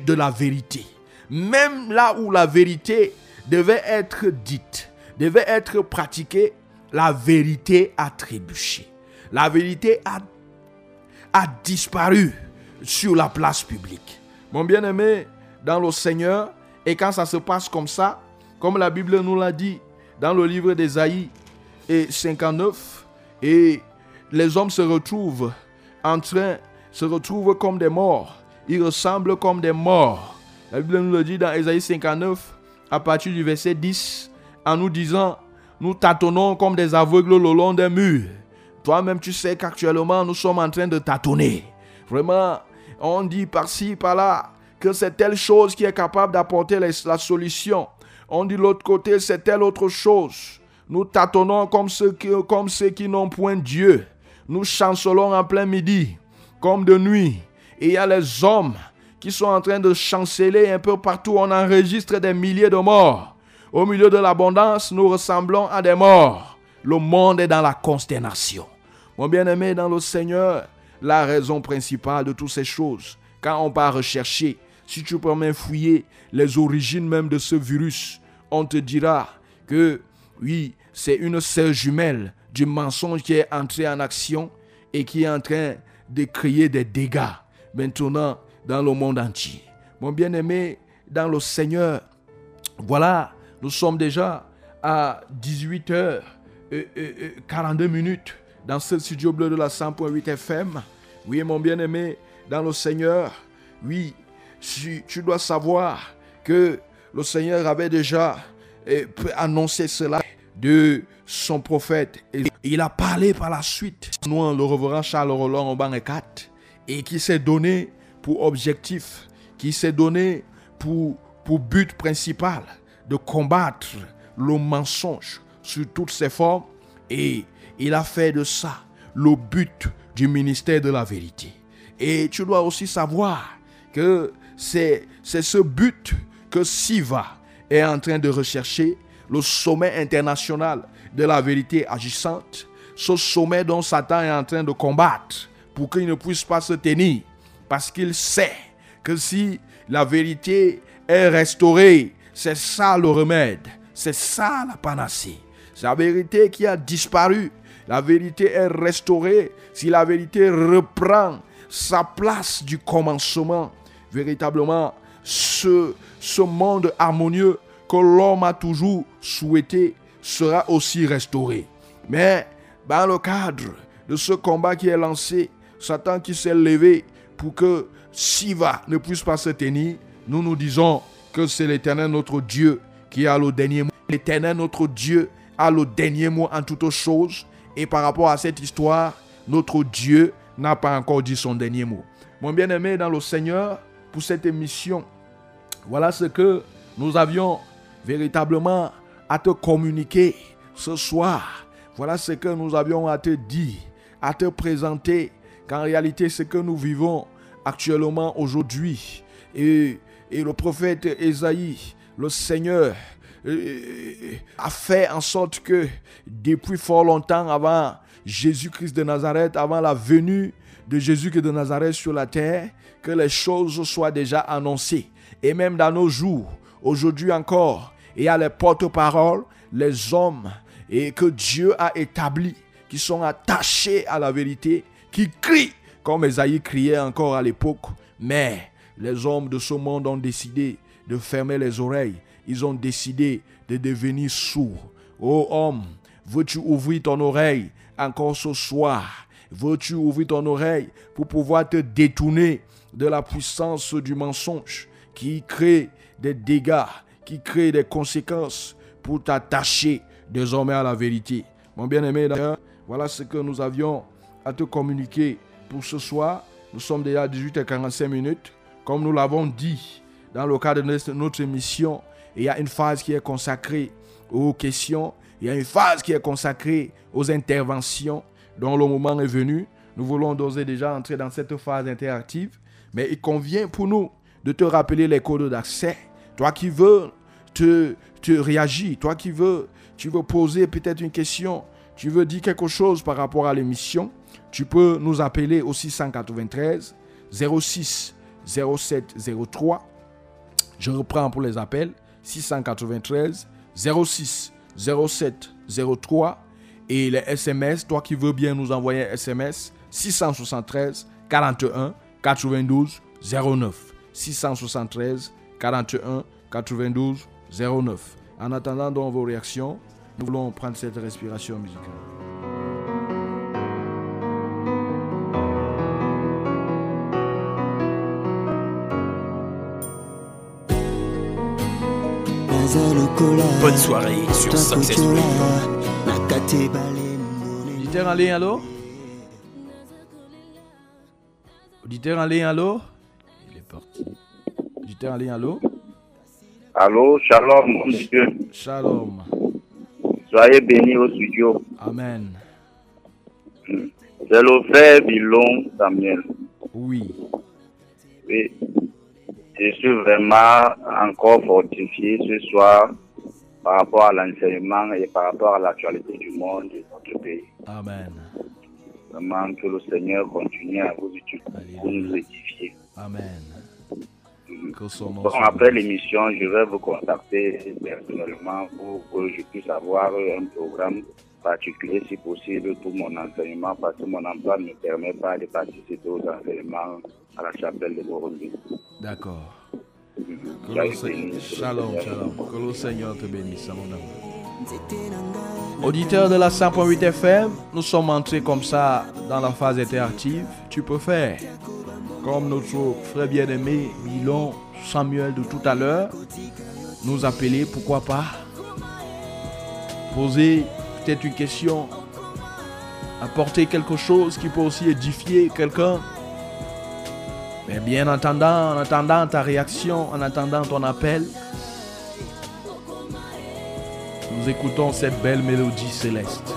de la vérité. Même là où la vérité devait être dite, devait être pratiquée, la vérité a trébuché. La vérité a, a disparu sur la place publique. Mon bien-aimé, dans le Seigneur, et quand ça se passe comme ça, comme la Bible nous l'a dit dans le livre d'Ésaïe et 59, et les hommes se retrouvent en train, se retrouvent comme des morts. Ils ressemblent comme des morts. La Bible nous le dit dans Ésaïe 59, à partir du verset 10, en nous disant, nous tâtonnons comme des aveugles le long des murs. Toi-même, tu sais qu'actuellement, nous sommes en train de tâtonner. Vraiment, on dit par-ci, par-là, que c'est telle chose qui est capable d'apporter la solution. On dit l'autre côté, c'est telle autre chose. Nous tâtonnons comme ceux qui, comme ceux qui n'ont point Dieu. Nous chancelons en plein midi, comme de nuit. Et il y a les hommes qui sont en train de chanceler un peu partout. On enregistre des milliers de morts. Au milieu de l'abondance, nous ressemblons à des morts. Le monde est dans la consternation. Mon bien-aimé dans le Seigneur, la raison principale de toutes ces choses, quand on va rechercher, si tu même fouiller les origines même de ce virus, on te dira que oui, c'est une sœur jumelle du mensonge qui est entrée en action et qui est en train de créer des dégâts maintenant dans le monde entier. Mon bien-aimé, dans le Seigneur, voilà, nous sommes déjà à 18h42 minutes dans ce studio bleu de la 100.8 FM. Oui, mon bien-aimé, dans le Seigneur, oui, tu, dois savoir que le Seigneur avait déjà eh, annoncé cela de son prophète. Il a parlé par la suite. Nous, le reverend Charles Roland au 4 et qui s'est donné pour objectif, qui s'est donné pour, pour but principal de combattre le mensonge sous toutes ses formes. Et il a fait de ça le but du ministère de la vérité. Et tu dois aussi savoir que c'est ce but que Siva est en train de rechercher, le sommet international de la vérité agissante, ce sommet dont Satan est en train de combattre pour qu'il ne puisse pas se tenir, parce qu'il sait que si la vérité est restaurée, c'est ça le remède, c'est ça la panacée. C'est la vérité qui a disparu. La vérité est restaurée, si la vérité reprend sa place du commencement, véritablement, ce, ce monde harmonieux que l'homme a toujours souhaité sera aussi restauré. Mais dans le cadre de ce combat qui est lancé, Satan qui s'est levé pour que Siva ne puisse pas se tenir, nous nous disons que c'est l'Éternel notre Dieu qui a le dernier mot. L'Éternel notre Dieu a le dernier mot en toutes choses. Et par rapport à cette histoire, notre Dieu n'a pas encore dit son dernier mot. Mon bien-aimé dans le Seigneur, pour cette émission, voilà ce que nous avions véritablement à te communiquer ce soir. Voilà ce que nous avions à te dire, à te présenter, qu'en réalité, ce que nous vivons actuellement aujourd'hui. Et, le prophète Esaïe, le Seigneur, a fait en sorte que depuis fort longtemps avant Jésus-Christ de Nazareth, avant la venue de Jésus-Christ de Nazareth sur la terre, que les choses soient déjà annoncées. Et même dans nos jours, aujourd'hui encore, il y a les porte-paroles, les hommes et que Dieu a établis, qui sont attachés à la vérité, qui crient comme Esaïe criait encore à l'époque. Mais les hommes de ce monde ont décidé de fermer les oreilles ils ont décidé de devenir sourds. Oh homme, veux-tu ouvrir ton oreille encore ce soir? Veux-tu ouvrir ton oreille pour pouvoir te détourner de la puissance du mensonge qui crée des dégâts, qui crée des conséquences pour t'attacher désormais à la vérité Mon bien-aimé, voilà ce que nous avions à te communiquer pour ce soir. Nous sommes déjà à 18h45 minutes. Comme nous l'avons dit dans le cadre de notre émission, il y a une phase qui est consacrée aux questions. Il y a une phase qui est consacrée aux interventions dont le moment est venu. Nous voulons d'ores déjà entrer dans cette phase interactive. Mais il convient pour nous de te rappeler les codes d'accès. Toi qui veux te, réagir, toi qui veux, tu veux poser peut-être une question, tu veux dire quelque chose par rapport à l'émission, tu peux nous appeler au 693 06 07 03. Je reprends pour les appels. 693 06 07 03 et les SMS, toi qui veux bien nous envoyer un SMS 673 41 92 09 673 41 92 09. En attendant donc vos réactions, nous voulons prendre cette respiration musicale. Bonne soirée sur Success Radio. Littéralement, allô? Auditeur en ligne, allô? Il est parti. Auditeur en ligne, allô? Allô, shalom, mon Dieu. Shalom. Soyez bénis au studio. Amen. C'est le frère Bilon Samuel. Oui. Oui. Je suis vraiment encore fortifié ce soir par rapport à l'enseignement et par rapport à l'actualité du monde de notre pays. Amen. Vraiment que le Seigneur continue à vous utiliser pour nous édifier. Amen. Bon, soit après l'émission, je vais vous contacter personnellement pour que je puisse avoir un programme particulier, si possible, pour mon enseignement, parce que mon emploi ne me permet pas de participer aux enseignements à la chapelle de Burundi. D'accord. Shalom, shalom. Que le Seigneur te bénisse, mon amour. Auditeur de la 100.8 FM, nous sommes entrés comme ça dans la phase interactive. Tu peux faire comme notre frère bien-aimé Milon Samuel de tout à l'heure, nous appeler, pourquoi pas, poser peut-être une question, apporter quelque chose qui peut aussi édifier quelqu'un. Mais bien entendant, en attendant ta réaction, en attendant ton appel, nous écoutons cette belle mélodie céleste.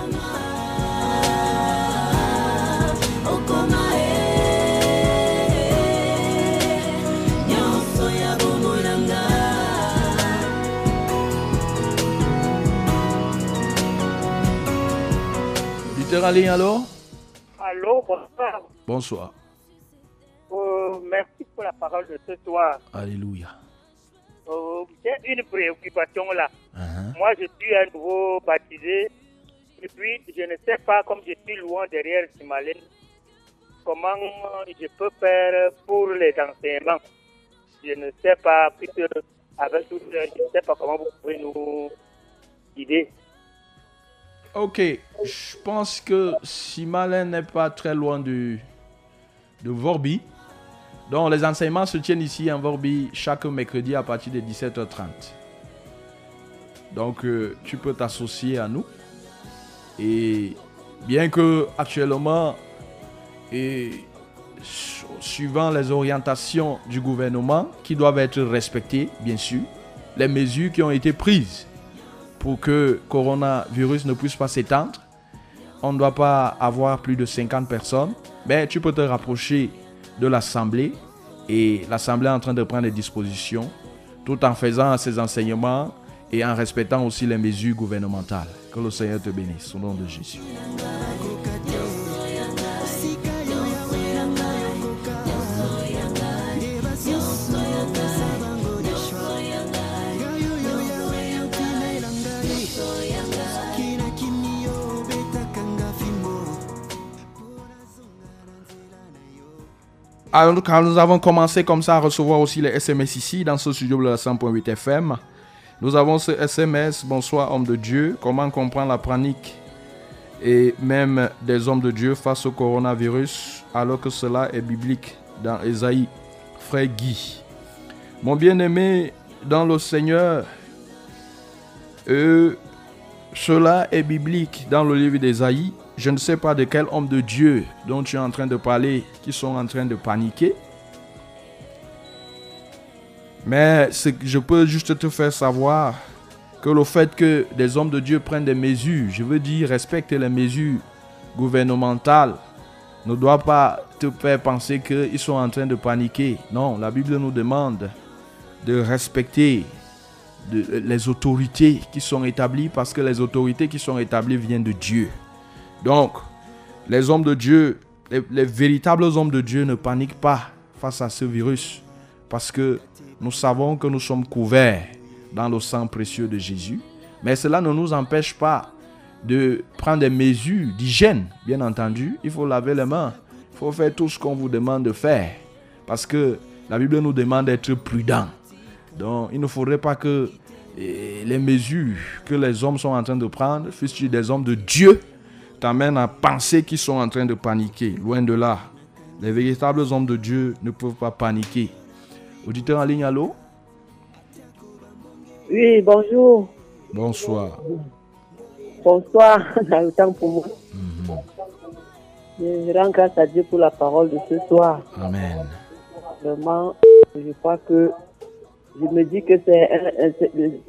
Ligne, allô? Allô, bonsoir. Bonsoir. Pour la parole de ce soir. Alléluia. Euh, J'ai une préoccupation là. Uh-huh. Moi, je suis un nouveau baptisé. Et puis, je ne sais pas, comme je suis loin derrière Simalène, comment je peux faire pour les enseignements. Je ne sais pas, puisque avec tout ça, je ne sais pas comment vous pouvez nous guider. Ok, je pense que Simalin n'est pas très loin du, de Vorbi. Donc les enseignements se tiennent ici en Vorbi chaque mercredi à partir de 17h30. Donc euh, tu peux t'associer à nous. Et bien que actuellement, et su- suivant les orientations du gouvernement qui doivent être respectées, bien sûr, les mesures qui ont été prises pour que coronavirus ne puisse pas s'étendre. On ne doit pas avoir plus de 50 personnes. Mais tu peux te rapprocher de l'Assemblée et l'Assemblée en train de prendre des dispositions tout en faisant ces enseignements et en respectant aussi les mesures gouvernementales. Que le Seigneur te bénisse au nom de Jésus. Alors, quand nous avons commencé comme ça à recevoir aussi les SMS ici, dans ce studio de la 100.8 FM, nous avons ce SMS, bonsoir homme de Dieu, comment comprendre la panique et même des hommes de Dieu face au coronavirus, alors que cela est biblique dans Ésaïe, frère Guy. Mon bien-aimé dans le Seigneur, euh, cela est biblique dans le livre d'Ésaïe. Je ne sais pas de quel homme de Dieu dont tu es en train de parler qui sont en train de paniquer. Mais je peux juste te faire savoir que le fait que des hommes de Dieu prennent des mesures, je veux dire respectent les mesures gouvernementales, ne doit pas te faire penser qu'ils sont en train de paniquer. Non, la Bible nous demande de respecter de- les autorités qui sont établies parce que les autorités qui sont établies viennent de Dieu. Donc, les hommes de Dieu, les, les véritables hommes de Dieu ne paniquent pas face à ce virus parce que nous savons que nous sommes couverts dans le sang précieux de Jésus. Mais cela ne nous empêche pas de prendre des mesures d'hygiène, bien entendu. Il faut laver les mains. Il faut faire tout ce qu'on vous demande de faire. Parce que la Bible nous demande d'être prudents. Donc, il ne faudrait pas que eh, les mesures que les hommes sont en train de prendre, fussent des hommes de Dieu, t'amènent à penser qu'ils sont en train de paniquer. Loin de là. Les véritables hommes de Dieu ne peuvent pas paniquer. Auditeur en ligne, allô? Oui, bonjour. Bonsoir. Bonsoir, temps pour moi. Je rends grâce à Dieu pour la parole de ce soir. Amen. Vraiment, je crois que je me dis que c'est-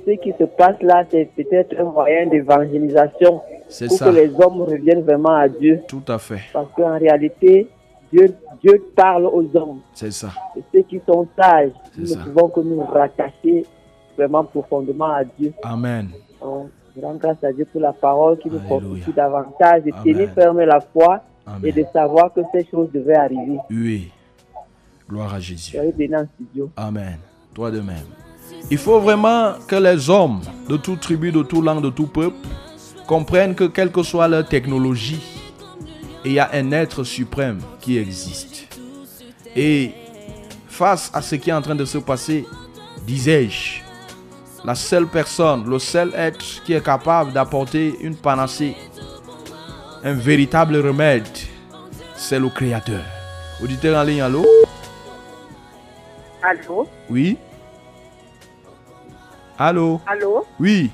ce qui se passe là, c'est peut-être un moyen d'évangélisation C'est pour ça. que les hommes reviennent vraiment à Dieu. Tout à fait. Parce qu'en réalité, Dieu, Dieu parle aux hommes. C'est ça. Et ceux qui sont sages, nous C'est ne ça. pouvons que nous rattacher vraiment profondément à Dieu. Amen. Donc, je rends grâce à Dieu pour la parole qui nous fortifie davantage de tenir ferme la foi Amen. et de savoir que ces choses devaient arriver. Oui. Gloire à Jésus. Amen. Toi de même. Il faut vraiment que les hommes de toute tribu, de tout langue, de tout peuple comprennent que quelle que soit leur technologie, il y a un être suprême qui existe. Et face à ce qui est en train de se passer, disais-je, la seule personne, le seul être qui est capable d'apporter une panacée, un véritable remède, c'est le Créateur. Auditeur en ligne, allô? Allô? Oui? Allô? Allô? Oui.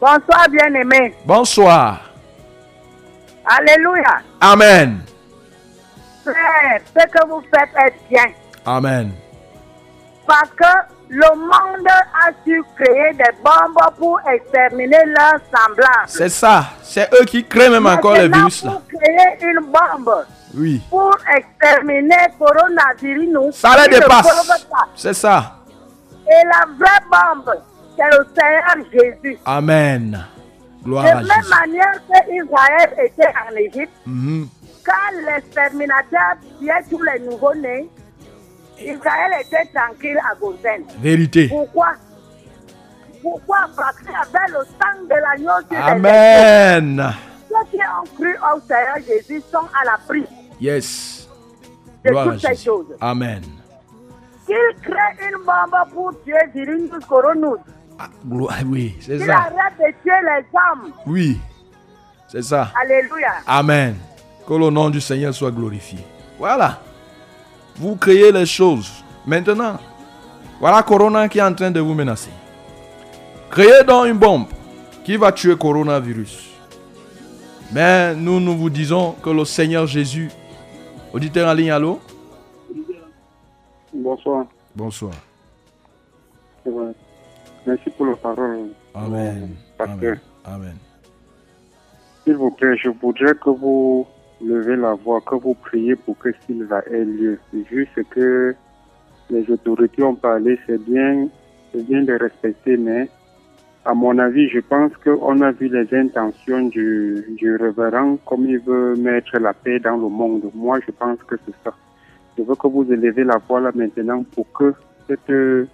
Bonsoir, bien-aimé. Bonsoir. Alléluia. Amen. Frère, ce que vous faites est bien. Amen. Parce que le monde a su créer des bombes pour exterminer leurs semblables. C'est ça. C'est eux qui créent même encore Maintenant, virus là. Pour créer une bombe Oui. pour exterminer coronavirus. Ça les dépasse. C'est ça. Et la vraie bombe, c'est le Seigneur Jésus. Amen. Gloire de à même manière que Israël était en Égypte, Mhm. quand l'exterminateur tuait tous les nouveaux-nés, Israël était tranquille à Gozen. Vérité. Pourquoi? Pourquoi? Parce avait le sang de l'agneau sur Amen. Ceux qui ont cru au Seigneur Jésus sont à l'abri Yes. de Gloire à toutes ces choses. Amen. Qu'il crée une bombe pour tuer Virus Coronus. Gloire. Oui, c'est ça. arrête de tuer les hommes. Oui. C'est ça. Alléluia. Amen. Que le nom du Seigneur soit glorifié. Voilà. Vous créez les choses. Maintenant, voilà Corona qui est en train de vous menacer. Créez donc une bombe qui va tuer coronavirus. Mais nous, nous vous disons que le Seigneur Jésus, auditeur en ligne, allô? Bonsoir. Bonsoir. C'est vrai. Merci pour la parole. Amen. Pasteur. Amen. S'il vous plaît, je voudrais que vous levez la voix, que vous priez pour que Sylva ait lieu. Vu ce que les autorités ont parlé, c'est bien, c'est bien de respecter, mais à mon avis, je pense qu'on a vu les intentions du, du révérend comme il veut mettre la paix dans le monde. Moi, je pense que c'est ça. Je veux que vous élevez la voix là maintenant pour que cette,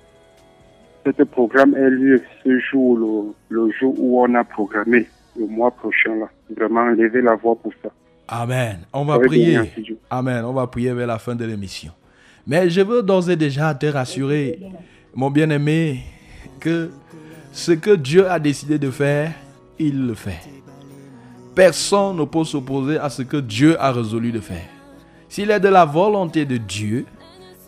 cette programme ait lieu ce jour, le, le jour où on a programmé, le mois prochain là. Vraiment, levez la voix pour ça. Amen. On va prier. Amen. On va prier vers la fin de l'émission. Mais je veux d'ores et déjà te rassurer, mon bien-aimé, que ce que Dieu a décidé de faire, il le fait. Personne ne peut s'opposer à ce que Dieu a résolu de faire. S'il est de la volonté de Dieu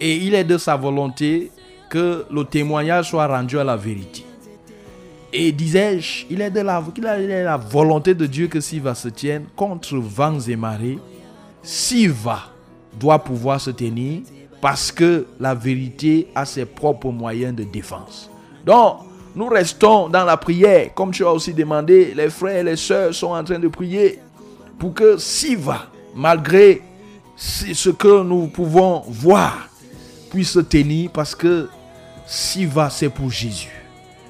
et il est de sa volonté que le témoignage soit rendu à la vérité. Et disais-je, il est de la, volonté de Dieu que Siva se tienne contre vents et marées. Siva doit pouvoir se tenir parce que la vérité a ses propres moyens de défense. Donc, nous restons dans la prière. Comme tu as aussi demandé, les frères et les sœurs sont en train de prier pour que Siva, malgré ce que nous pouvons voir, puisse se tenir parce que Siva, c'est pour Jésus.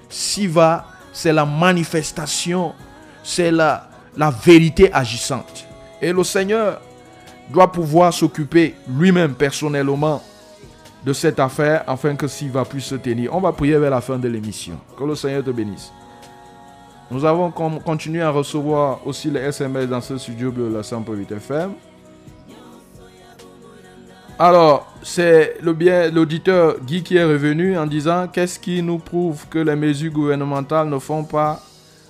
Siva, c'est la manifestation, c'est la, la vérité agissante. Et le Seigneur doit pouvoir s'occuper lui-même personnellement de cette affaire afin que Siva puisse se tenir. On va prier vers la fin de l'émission. Que le Seigneur te bénisse. Nous avons continué à recevoir aussi les SMS dans ce studio bleu, la 108 FM. Alors, c'est l'auditeur Guy qui est revenu en disant qu'est-ce qui nous prouve que les mesures gouvernementales ne font pas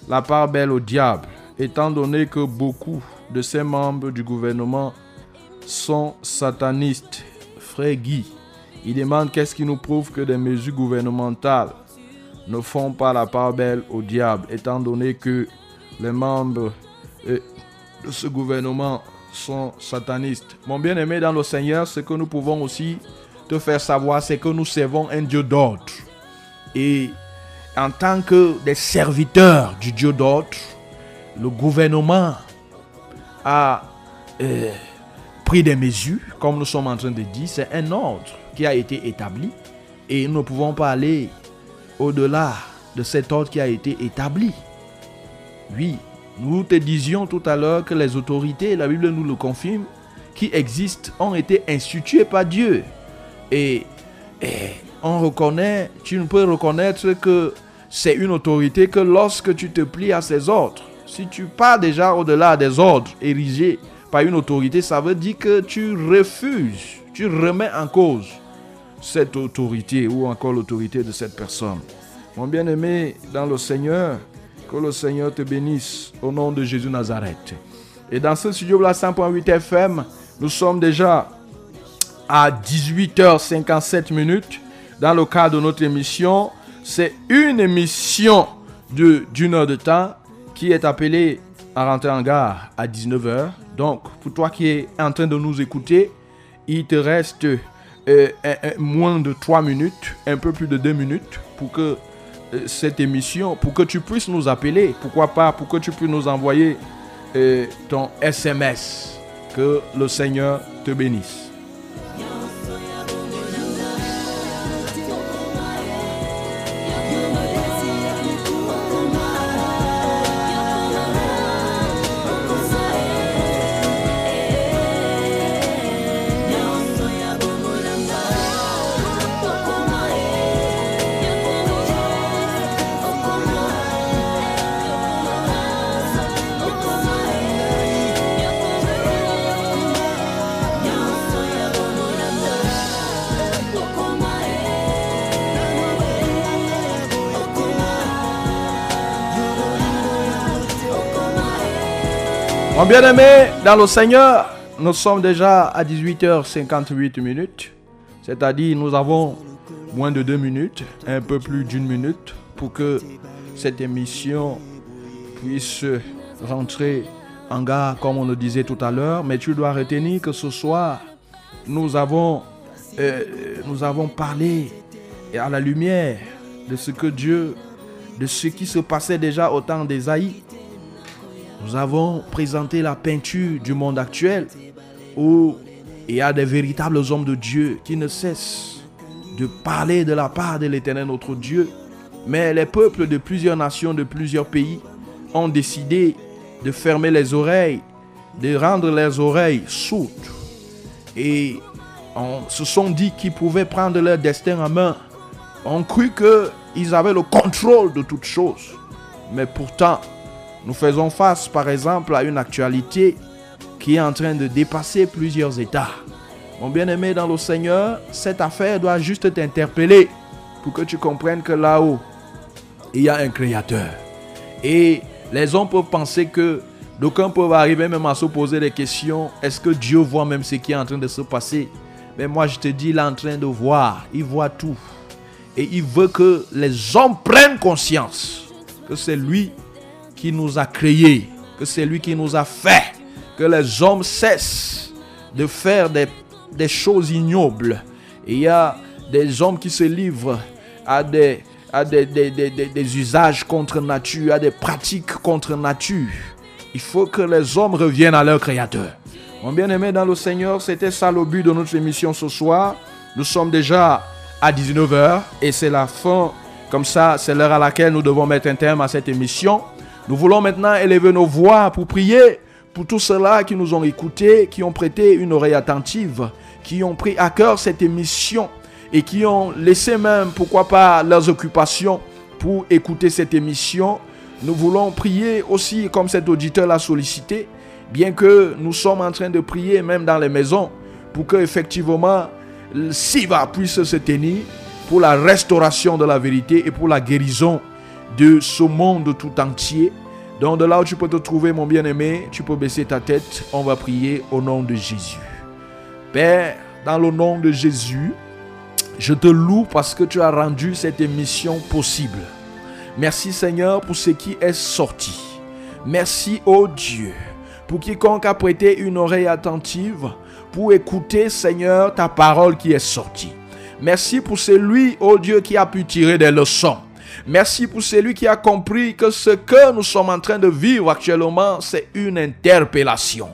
la part belle au diable, étant donné que beaucoup de ces membres du gouvernement sont satanistes? Frère Guy, il demande qu'est-ce qui nous prouve que des mesures gouvernementales ne font pas la part belle au diable, étant donné que les membres euh, de ce gouvernement sont satanistes. Mon bien-aimé dans le Seigneur, ce que nous pouvons aussi te faire savoir, c'est que nous servons un Dieu d'ordre. Et en tant que des serviteurs du Dieu d'ordre, le gouvernement a euh, pris des mesures, comme nous sommes en train de dire, c'est un ordre qui a été établi et nous ne pouvons pas aller au-delà de cet ordre qui a été établi. Oui, nous te disions tout à l'heure que les autorités, la Bible nous le confirme, qui existent ont été instituées par Dieu. Et, on reconnaît, tu ne peux reconnaître que c'est une autorité que lorsque tu te plies à ses ordres. Si tu pars déjà au-delà des ordres érigés par une autorité, ça veut dire que tu refuses, tu remets en cause cette autorité ou encore l'autorité de cette personne. Mon bien-aimé dans le Seigneur, que le Seigneur te bénisse au nom de Jésus Nazareth. Et dans ce studio la 100.8 FM, nous sommes déjà à 18h57 minutes dans le cadre de notre émission. C'est une émission d'une heure de temps qui est appelée à rentrer en gare à 19h. Donc, pour toi qui es en train de nous écouter, il te reste euh, moins de 3 minutes, un peu plus de 2 minutes pour que cette émission, pour que tu puisses nous appeler, pourquoi pas, pour que tu puisses nous envoyer euh, ton SMS. Que le Seigneur te bénisse. Bien-aimé, dans le Seigneur, nous sommes déjà à 18h58 minutes. C'est-à-dire, nous avons moins de deux minutes, un peu plus d'une minute, pour que cette émission puisse rentrer en gare, comme on le disait tout à l'heure. Mais tu dois retenir que ce soir, nous avons, euh, nous avons parlé à la lumière de ce que Dieu, de ce qui se passait déjà au temps d'Ésaïe nous avons présenté la peinture du monde actuel où il y a des véritables hommes de Dieu qui ne cessent de parler de la part de l'Éternel notre Dieu. Mais les peuples de plusieurs nations, de plusieurs pays ont décidé de fermer les oreilles, de rendre leurs oreilles sourdes. Et on se sont dit qu'ils pouvaient prendre leur destin en main. On cru qu'ils avaient le contrôle de toutes choses. Mais pourtant, nous faisons face par exemple à une actualité qui est en train de dépasser plusieurs États. Mon bien-aimé dans le Seigneur, cette affaire doit juste t'interpeller pour que tu comprennes que là-haut, il y a un créateur. Et les hommes peuvent penser que d'aucuns peuvent arriver même à se poser des questions. Est-ce que Dieu voit même ce qui est en train de se passer? Mais moi je te dis, il est en train de voir. Il voit tout. Et il veut que les hommes prennent conscience que c'est lui qui nous a créés, que c'est lui qui nous a fait, que les hommes cessent de faire des, choses ignobles. il y a des hommes qui se livrent à des, à des, des, usages contre nature, à des pratiques contre nature. Il faut que les hommes reviennent à leur Créateur. Mon bien-aimé dans le Seigneur, c'était ça le but de notre émission ce soir. Nous sommes déjà à 19h et c'est la fin. Comme ça, c'est l'heure à laquelle nous devons mettre un terme à cette émission. Nous voulons maintenant élever nos voix pour prier pour tous ceux-là qui nous ont écoutés, qui ont prêté une oreille attentive, qui ont pris à cœur cette émission et qui ont laissé même, pourquoi pas, leurs occupations pour écouter cette émission. Nous voulons prier aussi, comme cet auditeur l'a sollicité, bien que nous sommes en train de prier même dans les maisons, pour que effectivement Siva puisse se tenir pour la restauration de la vérité et pour la guérison de ce monde tout entier. Donc de là où tu peux te trouver, mon bien-aimé, tu peux baisser ta tête. On va prier au nom de Jésus. Père, dans le nom de Jésus, je te loue parce que tu as rendu cette émission possible. Merci Seigneur pour ce qui est sorti. Merci, ô Dieu, pour quiconque a prêté une oreille attentive pour écouter, Seigneur, ta parole qui est sortie. Merci pour celui, ô Dieu, qui a pu tirer des leçons. Merci pour celui qui a compris que ce que nous sommes en train de vivre actuellement, c'est une interpellation.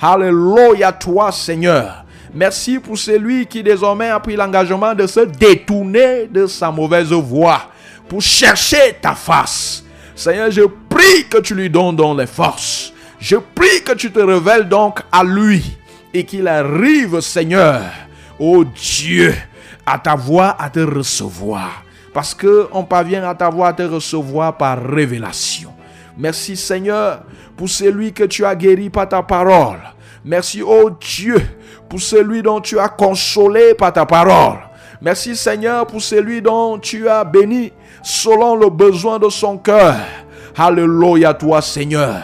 Alléluia toi, Seigneur. Merci pour celui qui désormais a pris l'engagement de se détourner de sa mauvaise voie pour chercher ta face. Seigneur, je prie que tu lui donnes donc les forces. Je prie que tu te révèles donc à lui et qu'il arrive, Seigneur, ô Dieu, à ta voix à te recevoir. Parce que on parvient à ta voix à te recevoir par révélation. Merci Seigneur pour celui que tu as guéri par ta parole. Merci, ô Dieu, pour celui dont tu as consolé par ta parole. Merci Seigneur pour celui dont tu as béni selon le besoin de son cœur. Alléluia toi Seigneur.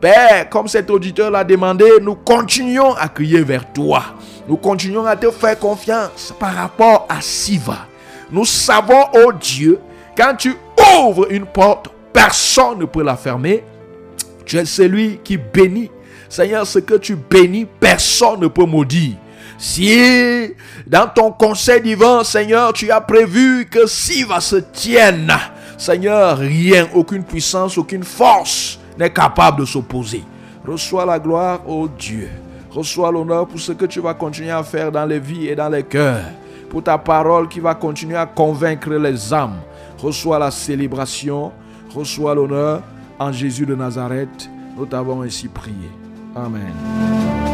Père, comme cet auditeur l'a demandé, nous continuons à crier vers toi. Nous continuons à te faire confiance par rapport à Siva. Nous savons, oh Dieu, quand tu ouvres une porte, personne ne peut la fermer. Tu es celui qui bénit. Seigneur, ce que tu bénis, personne ne peut maudire. Si dans ton conseil divin, Seigneur, tu as prévu que Siva se tienne, Seigneur, rien, aucune puissance, aucune force n'est capable de s'opposer. Reçois la gloire, ô Dieu. Reçois l'honneur pour ce que tu vas continuer à faire dans les vies et dans les cœurs. Pour ta parole qui va continuer à convaincre les âmes. Reçois la célébration. Reçois l'honneur. En Jésus de Nazareth, nous t'avons ainsi prié. Amen.